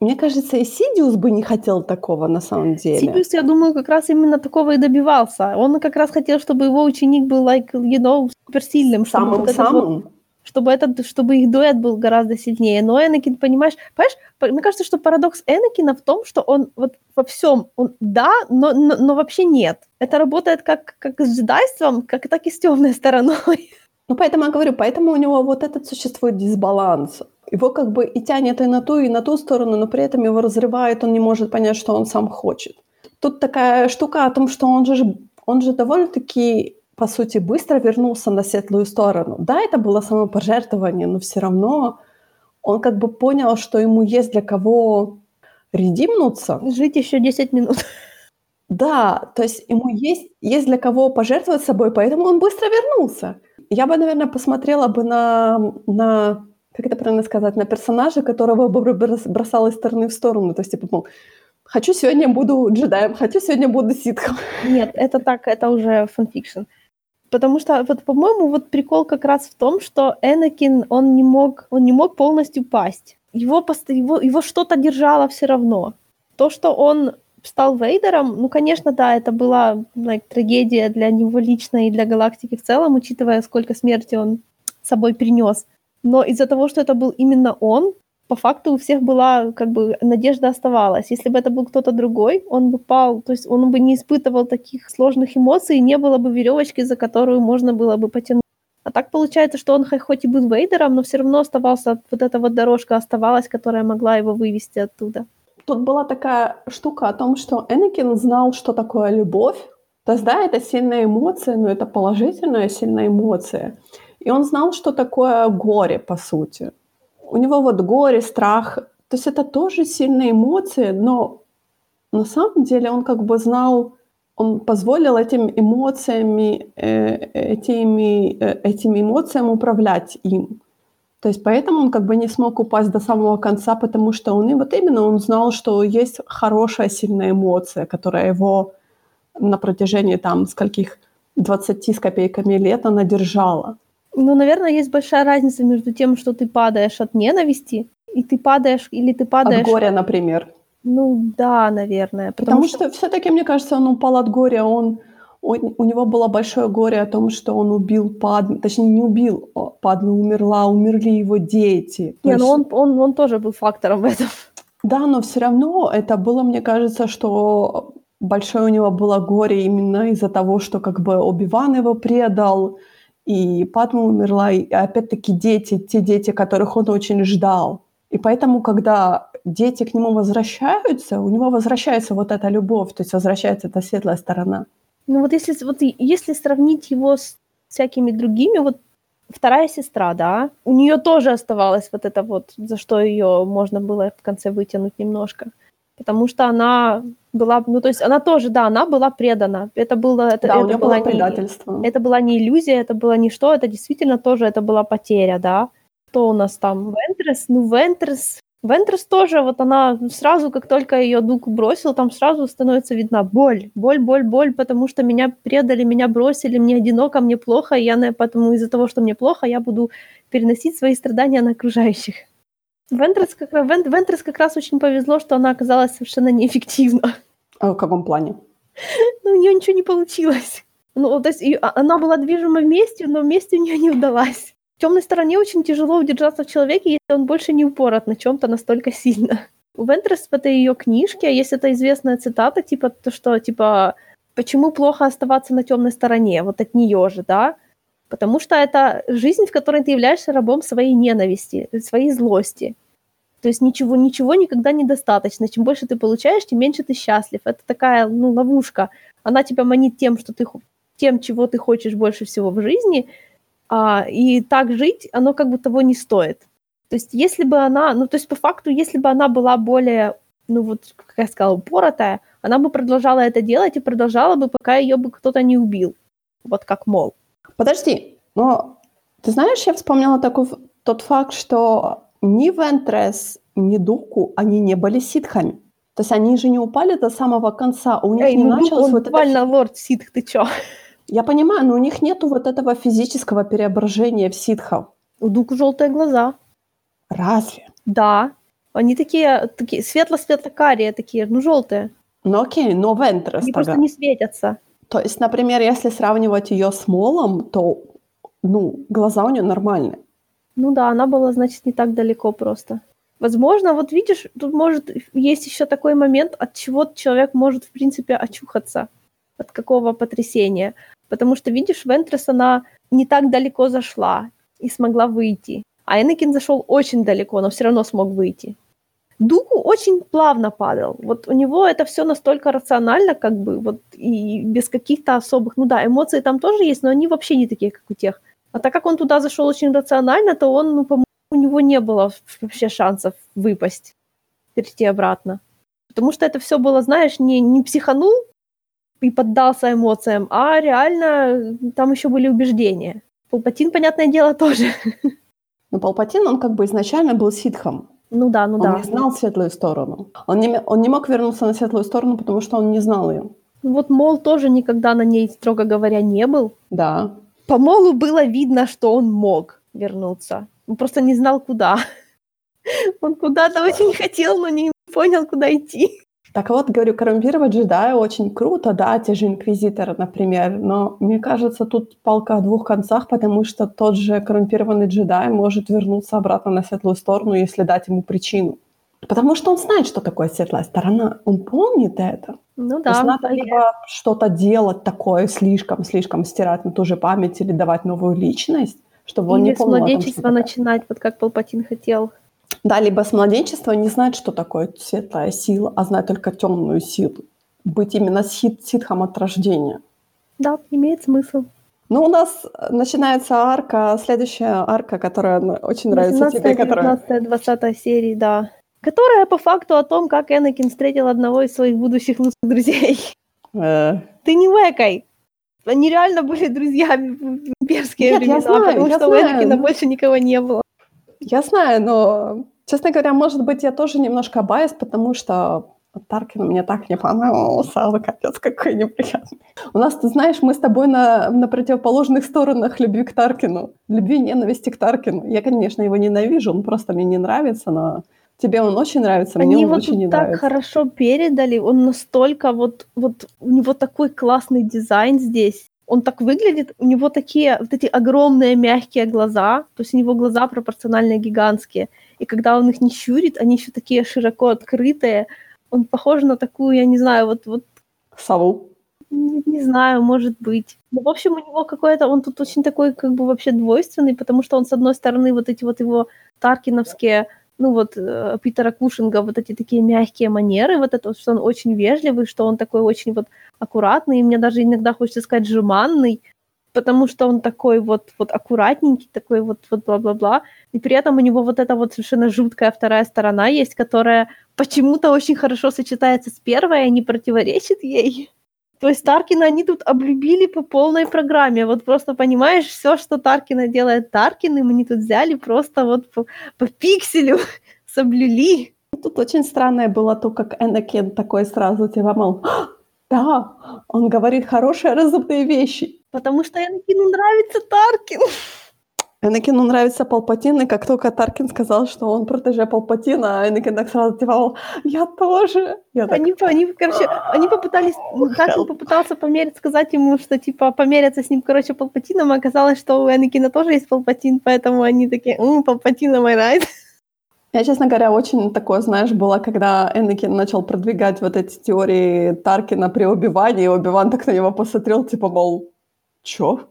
мне кажется, и Сидиус бы не хотел такого на самом деле. Сибиус, я думаю, как раз именно такого и добивался. Он как раз хотел, чтобы его ученик был, like, you know, суперсильным. вот этот вот- Самым-самым. Чтобы, этот, чтобы их дуэт был гораздо сильнее. Но Энакин, понимаешь, понимаешь, по- мне кажется, что парадокс Энакина в том, что он вот во всем, он да, но, но, но вообще нет. Это работает как, как с джедайством, как, так и с темной стороной. Ну, поэтому я говорю, поэтому у него вот этот существует дисбаланс. Его как бы и тянет и на ту, и на ту сторону, но при этом его разрывает, он не может понять, что он сам хочет. Тут такая штука о том, что он же, он же довольно-таки, по сути, быстро вернулся на светлую сторону. Да, это было самопожертвование, но все равно он как бы понял, что ему есть для кого редимнуться. Жить еще 10 минут. Да, то есть ему есть, есть для кого пожертвовать собой, поэтому он быстро вернулся. Я бы, наверное, посмотрела бы на, на как это правильно сказать, на персонажа, которого бы брос- бросал из стороны в сторону. То есть, типа, мол, хочу сегодня буду джедаем, хочу сегодня буду ситхом. Нет, это так, это уже fanfiction. Потому что, вот, по-моему, вот прикол как раз в том, что Энакин, он не мог, он не мог полностью пасть. Его, его, его что-то держало все равно. То, что он стал Вейдером, ну, конечно, да, это была like, трагедия для него лично и для галактики в целом, учитывая, сколько смерти он собой принес. Но из-за того, что это был именно он, по факту у всех была, как бы, надежда оставалась. Если бы это был кто-то другой, он бы пал, то есть он бы не испытывал таких сложных эмоций, не было бы веревочки, за которую можно было бы потянуть. А так получается, что он хо- хоть и был Вейдером, но все равно оставался, вот эта вот дорожка оставалась, которая могла его вывести оттуда. Тут была такая штука о том, что Энакин знал, что такое любовь. То есть, да, это сильная эмоция, но это положительная сильная эмоция. И он знал, что такое горе, по сути. У него вот горе, страх. То есть это тоже сильные эмоции, но на самом деле он как бы знал, он позволил этим эмоциями, э, этими, э, этими эмоциями управлять им. То есть поэтому он как бы не смог упасть до самого конца, потому что он и вот именно он знал, что есть хорошая сильная эмоция, которая его на протяжении там скольких 20 с копейками лет она держала. Ну, наверное, есть большая разница между тем, что ты падаешь от ненависти, и ты падаешь, или ты падаешь... От горя, например. Ну, да, наверное. Потому, потому что, что все-таки, мне кажется, он упал от горя, он, он, у него было большое горе о том, что он убил Падме, точнее, не убил, Падме умерла, умерли его дети. Не, есть... ну он, он, он тоже был фактором в этом. Да, но все равно это было, мне кажется, что большое у него было горе именно из-за того, что как бы Оби-Ван его предал, и Падма умерла, и опять-таки дети, те дети, которых он очень ждал. И поэтому, когда дети к нему возвращаются, у него возвращается вот эта любовь, то есть возвращается эта светлая сторона. Ну вот если, вот если сравнить его с всякими другими, вот вторая сестра, да, у нее тоже оставалось вот это вот, за что ее можно было в конце вытянуть немножко. Потому что она была, ну то есть она тоже, да, она была предана. Это было, это, да, это у нее было предательство. Не, это была не иллюзия, это было не что, это действительно тоже это была потеря, да. Кто у нас там? Вентрес? Ну, Вентрес, Вентрес тоже, вот она сразу, как только ее дух бросил, там сразу становится видна боль, боль, боль, боль, потому что меня предали, меня бросили, мне одиноко, мне плохо, и я поэтому из-за того, что мне плохо, я буду переносить свои страдания на окружающих. Вентрес как, Вен, Вентрес как раз очень повезло, что она оказалась совершенно неэффективна. А в каком плане? Ну, у нее ничего не получилось. Ну, то есть она была движима вместе, но вместе у нее не удалась. В темной стороне очень тяжело удержаться в человеке, если он больше не упорот на чем-то настолько сильно. У Вентрес в этой ее книжке есть эта известная цитата, типа, то, что, типа, почему плохо оставаться на темной стороне, вот от нее же, да? Потому что это жизнь, в которой ты являешься рабом своей ненависти, своей злости. То есть ничего, ничего никогда недостаточно. Чем больше ты получаешь, тем меньше ты счастлив. Это такая, ну, ловушка. Она тебя манит тем, что ты тем, чего ты хочешь больше всего в жизни, а, и так жить, оно как бы того не стоит. То есть если бы она, ну, то есть по факту, если бы она была более, ну, вот, как я сказала, упоротая, она бы продолжала это делать и продолжала бы, пока ее бы кто-то не убил. Вот как мол. Подожди, но ты знаешь, я вспомнила такой, тот факт, что ни Вентрес, ни Дуку, они не были ситхами. То есть они же не упали до самого конца, у них Эй, не ну, началось вот буквально это... лорд ситх, ты чё? Я понимаю, но у них нету вот этого физического преображения в ситхов. У Дуку желтые глаза. Разве? Да. Они такие, такие светло-светло-карие такие, ну, желтые. Ну окей, но Вентрес Они тогда. просто не светятся. То есть, например, если сравнивать ее с Молом, то, ну, глаза у нее нормальные. Ну да, она была, значит, не так далеко просто. Возможно, вот видишь, тут может есть еще такой момент, от чего человек может, в принципе, очухаться. От какого потрясения. Потому что, видишь, Вентрес, она не так далеко зашла и смогла выйти. А Энакин зашел очень далеко, но все равно смог выйти. Дуку очень плавно падал. Вот у него это все настолько рационально, как бы, вот, и без каких-то особых, ну да, эмоции там тоже есть, но они вообще не такие, как у тех. А так как он туда зашел очень рационально, то он, ну, по-моему, у него не было вообще шансов выпасть, перейти обратно. Потому что это все было, знаешь, не, не психанул и поддался эмоциям, а реально там еще были убеждения. Палпатин, понятное дело, тоже. Но Палпатин, он как бы изначально был ситхом. Ну да, ну он да. Он не знал светлую сторону. Он не, он не мог вернуться на светлую сторону, потому что он не знал ее. Ну вот Мол тоже никогда на ней, строго говоря, не был. Да. По Молу было видно, что он мог вернуться. Он просто не знал, куда. Он куда-то очень хотел, но не понял, куда идти. Так вот, говорю, коррумпировать джедая очень круто, да, те же инквизиторы, например, но мне кажется, тут палка о двух концах, потому что тот же коррумпированный джедай может вернуться обратно на светлую сторону, если дать ему причину. Потому что он знает, что такое светлая сторона, он помнит это. Ну да. То есть надо либо что-то делать такое слишком-слишком, стирать на ту же память или давать новую личность, чтобы он или не помнил с младенчества начинать, вот как Палпатин хотел. Да, либо с младенчества не знать, что такое светлая сила, а знать только темную силу. Быть именно сит, ситхом от рождения. Да, имеет смысл. Ну, у нас начинается арка, следующая арка, которая очень нравится тебе. Которая... 20 серии, да. Которая по факту о том, как Энакин встретил одного из своих будущих лучших друзей. Э... Ты не векай! Они реально были друзьями в имперские Нет, времена, я знаю, потому я что знаю. у Энакина больше никого не было. Я знаю, но, честно говоря, может быть, я тоже немножко байс, потому что Таркин мне так не понравился, он капец какой неприятный. У нас, ты знаешь, мы с тобой на, на противоположных сторонах любви к Таркину, любви и ненависти к Таркину. Я, конечно, его ненавижу, он просто мне не нравится, но тебе он очень нравится, Они мне он вот очень не так нравится. хорошо передали, он настолько вот, вот, у него такой классный дизайн здесь, он так выглядит, у него такие вот эти огромные мягкие глаза, то есть у него глаза пропорционально гигантские, и когда он их не щурит, они еще такие широко открытые, он похож на такую, я не знаю, вот, вот Сову. не, не знаю, может быть. Ну, в общем, у него какой-то, он тут очень такой, как бы вообще двойственный, потому что он, с одной стороны, вот эти вот его таркиновские, ну вот, э, Питера Кушинга, вот эти такие мягкие манеры, вот это, что он очень вежливый, что он такой очень вот аккуратный, и мне даже иногда хочется сказать жеманный, потому что он такой вот, вот аккуратненький, такой вот, вот бла-бла-бла, и при этом у него вот эта вот совершенно жуткая вторая сторона есть, которая почему-то очень хорошо сочетается с первой, и не противоречит ей. То есть Таркина они тут облюбили по полной программе. Вот просто понимаешь, все, что Таркина делает Таркин, им они тут взяли просто вот по, по пикселю соблюли. Тут очень странное было то, как Энакин такой сразу типа, мол, «А, да, он говорит хорошие разумные вещи. Потому что Энакину нравится Таркин. Энакину нравится Палпатин, и как только Таркин сказал, что он протеже Палпатина, Энакин так сразу типа, я тоже. Я так, Они, они, короче, они попытались, Oh, Таркин попытался померить, сказать ему, что, типа, помериться с ним, короче, Палпатином, а оказалось, что у Энакина тоже есть Палпатин, поэтому они такие, «М, Палпатин, am I right?» Я, честно говоря, очень такое, знаешь, было, когда Энакин начал продвигать вот эти теории Таркина при убивании, и Оби-Ван так на него посмотрел, типа, мол, чё?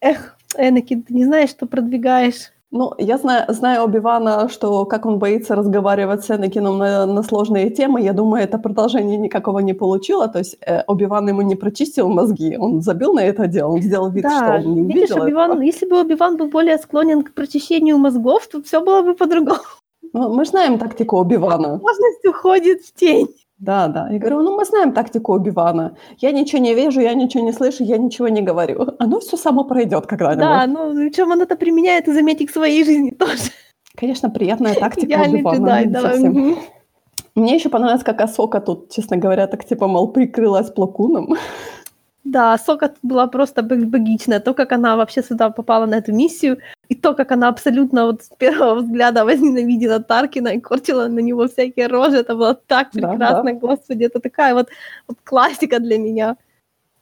Эх, Энакин, ты не знаешь, что продвигаешь. Ну, я знаю, знаю Оби-Вана, что как он боится разговаривать с Энакином на, на сложные темы. Я думаю, это продолжение никакого не получило. То есть э, Оби-Ван ему не прочистил мозги, он забил на это дело, он сделал вид, Да, что он не видишь, увидел Оби-Ван, этого. если бы Оби-Ван был более склонен к прочищению мозгов, то все было бы по-другому. Ну, мы знаем тактику Оби-Вана. Возможность уходит в тень. Да, да. Я говорю, ну мы знаем тактику Оби-Вана. Я ничего не вижу, я ничего не слышу, я ничего не говорю. Оно все само пройдет когда-нибудь. Да, ну причем он это применяет и заметить к своей жизни тоже. Конечно, приятная тактика Оби-Вана. джедай, не да. совсем. Мне еще понравилось, как Асока тут, честно говоря, так типа, мол, прикрылась плакуном. Да, Сока была просто богичная. То, как она вообще сюда попала на эту миссию, и то, как она абсолютно вот с первого взгляда возненавидела Таркина и корчила на него всякие рожи, это было так Да, прекрасно, господи, это такая вот, вот классика для меня.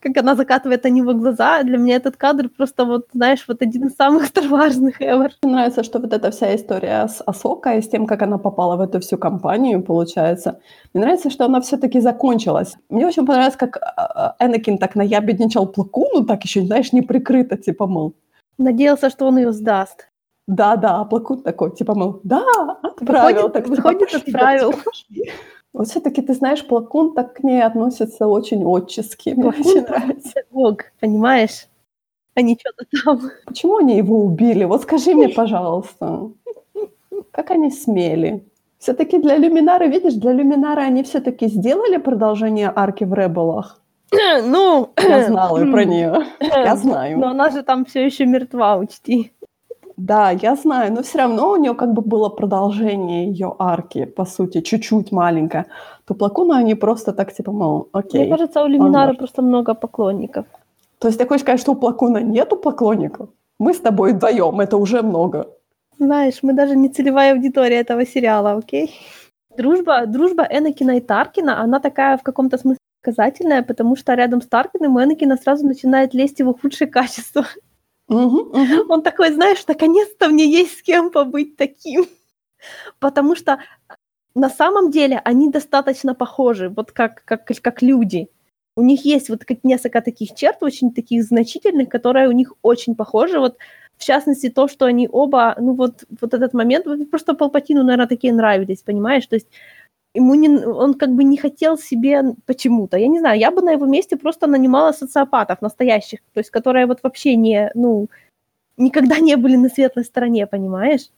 Как она закатывает на него глаза, для меня этот кадр просто вот, знаешь, вот один из самых старварных ever. Мне нравится, что вот эта вся история с Асокой, с тем, как она попала в эту всю компанию, получается. Мне нравится, что она все-таки закончилась. Мне очень понравилось, как а, а, Энакин так наябедничал Плакуну, так еще, знаешь, не прикрыто, типа, мол, Надеялся, что он ее сдаст. да-да, а Плакун такой, типа, мол, да, отправил. Выходит- так, типа, выходит, «Пошли, отправил». пошли». Вот все-таки, ты знаешь, Плакун так к ней относится очень отчески. Мне Плакун очень нравится. Бог, понимаешь? А не что-то там. Почему они его убили? Вот скажи мне, пожалуйста. Как они смели? Все-таки для Люминара, видишь, для Люминара они все-таки сделали продолжение арки в Ребелах. Ну, Я знала про нее. Я знаю. но она же там все еще мертва, учти. Да, я знаю, но все равно у нее как бы было продолжение ее арки, по сути, чуть-чуть маленькое. То Плакуна они просто так типа, мол, окей. Мне кажется, у Люминара может. просто много поклонников. То есть ты хочешь сказать, что у Плакуна нету поклонников? Мы с тобой вдвоем, это уже много. Знаешь, мы даже не целевая аудитория этого сериала, окей? Дружба, дружба Энакина и Таркина, она такая в каком-то смысле показательная, потому что рядом с Таркиным у Энакина сразу начинает лезть его худшие качества. Он такой, знаешь, наконец-то мне есть с кем побыть таким. Потому что на самом деле они достаточно похожи, вот как, как, как люди. У них есть вот как несколько таких черт, очень таких значительных, которые у них очень похожи. Вот в частности то, что они оба, ну вот, вот этот момент, просто Палпатину, наверное, такие нравились, понимаешь? То есть ему не, он как бы не хотел себе почему-то. Я не знаю, я бы на его месте просто нанимала социопатов настоящих, то есть которые вот вообще не, ну, никогда не были на светлой стороне, понимаешь?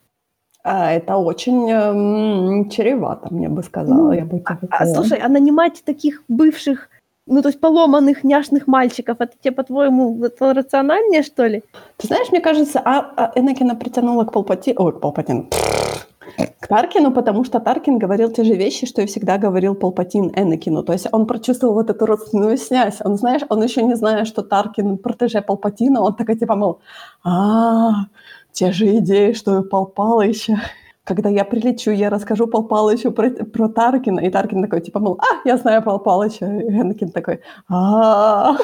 А, это очень эм, чревато, мне бы сказала. Ну, я бы А, сказала. слушай, а нанимать таких бывших, ну, то есть поломанных, няшных мальчиков, это тебе, по-твоему, это рациональнее, что ли? Ты знаешь, мне кажется, а, а Энакина притянула к Палпатину, ой, к Палпатину, к Таркину, потому что Таркин говорил те же вещи, что и всегда говорил Палпатин Энакину. То есть он прочувствовал вот эту родственную связь. Он, знаешь, он еще не зная, что Таркин протеже Палпатина, он такой типа, мол, а, те же идеи, что и Пал Палыча. Когда я прилечу, я расскажу Пал Палычу про, про Таркина. И Таркин такой, типа, мол, а, я знаю Пал Палыча. И Энакин такой, а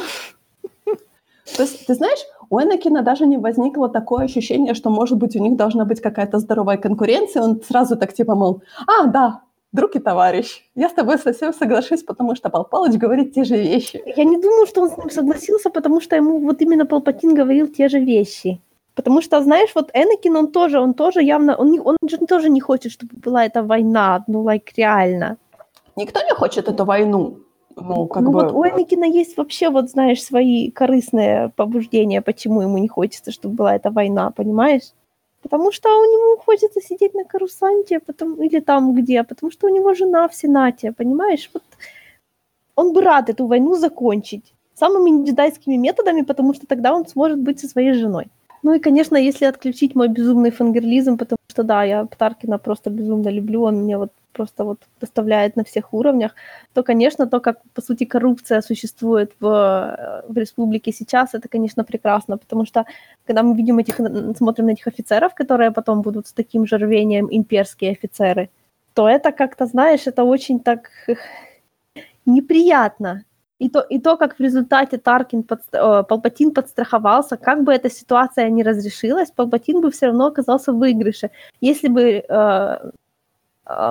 То есть, ты знаешь, у Энакина даже не возникло такое ощущение, что, может быть, у них должна быть какая-то здоровая конкуренция. Он сразу так типа, мол, а, да, друг и товарищ, я с тобой совсем соглашусь, потому что Пал Палыч говорит те же вещи. Я не думаю, что он с ним согласился, потому что ему вот именно Палпатин говорил те же вещи. Потому что, знаешь, вот Энакин, он тоже, он тоже явно, он, не- он же тоже не хочет, чтобы была эта война, ну, like, реально. Никто не хочет эту войну. Ну, как ну бы... вот у Энакина есть вообще, вот знаешь, свои корыстные побуждения, почему ему не хочется, чтобы была эта война, понимаешь? Потому что у него хочется сидеть на карусанте, потом, или там где, потому что у него жена в Сенате, понимаешь? Вот он бы рад эту войну закончить самыми неджедайскими методами, потому что тогда он сможет быть со своей женой. Ну и, конечно, если отключить мой безумный фангерлизм, потому что, да, я Птаркина просто безумно люблю, он мне вот просто вот доставляет на всех уровнях, то, конечно, то, как, по сути, коррупция существует в, э, в республике сейчас, это, конечно, прекрасно, потому что, когда мы видим этих, смотрим на этих офицеров, которые потом будут с таким же рвением имперские офицеры, то это как-то, знаешь, это очень так неприятно. И то, и то, как в результате Таркин, подст- э, Палпатин подстраховался, как бы эта ситуация не разрешилась, Палпатин бы все равно оказался в выигрыше. Если бы, э,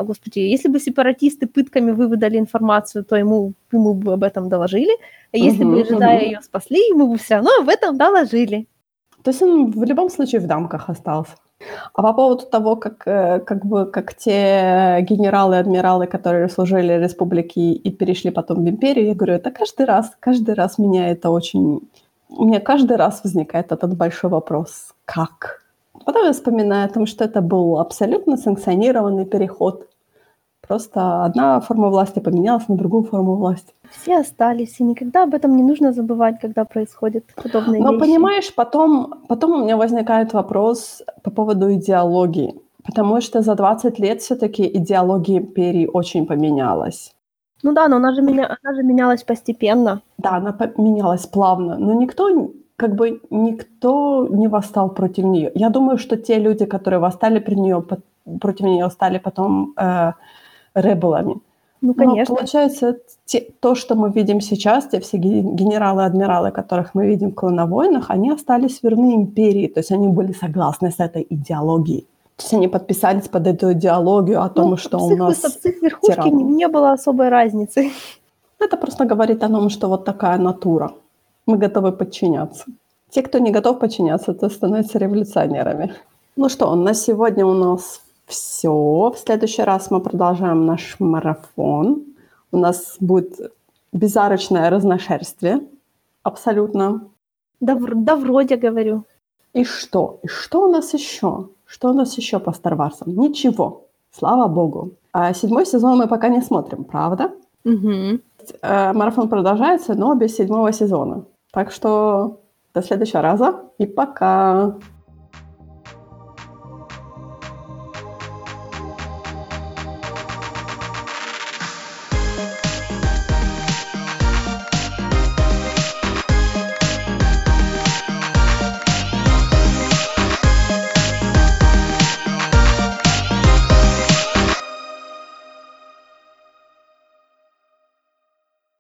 господи, если бы сепаратисты пытками выводали информацию, то ему, ему бы об этом доложили, а если Мгм, бы джедаи мгм. ее спасли, ему бы все равно об этом доложили. То есть он в любом случае в дамках остался. А по поводу того, как, э, как бы, как те генералы, адмиралы, которые служили республике и перешли потом в империю, я говорю, это каждый раз, каждый раз меня это очень... У меня каждый раз возникает этот большой вопрос. Как? Потом я вспоминаю о том, что это был абсолютно санкционированный переход. Просто одна форма власти поменялась на другую форму власти. Все остались, и никогда об этом не нужно забывать, когда происходят подобные Но вещи. понимаешь, потом, потом у меня возникает вопрос по поводу идеологии. Потому что за 20 лет все-таки идеология империи очень поменялась. Ну да, но она же, меня, она же менялась постепенно. Да, она поменялась плавно, но никто, как бы, никто не восстал против нее. Я думаю, что те люди, которые восстали при нее, против нее, стали потом э, ребелами. Ну, конечно. Но получается, те, то, что мы видим сейчас, те все генералы, адмиралы, которых мы видим в клоновойнах, они остались верны империи, то есть они были согласны с этой идеологией. То есть они подписались под эту идеологию о том, ну, что у нас С их верхушки не, не было особой разницы. Это просто говорит о том, что вот такая натура. Мы готовы подчиняться. Те, кто не готов подчиняться, то становятся революционерами. Ну что, на сегодня у нас все. В следующий раз мы продолжаем наш марафон. У нас будет безарочное разношерствие. Абсолютно. Да, да вроде говорю. И что? И что у нас еще? Что у нас еще по Star Wars? Ничего. Слава богу. А седьмой сезон мы пока не смотрим, правда? Угу. Марафон продолжается, но без седьмого сезона. Так что до следующего раза и пока.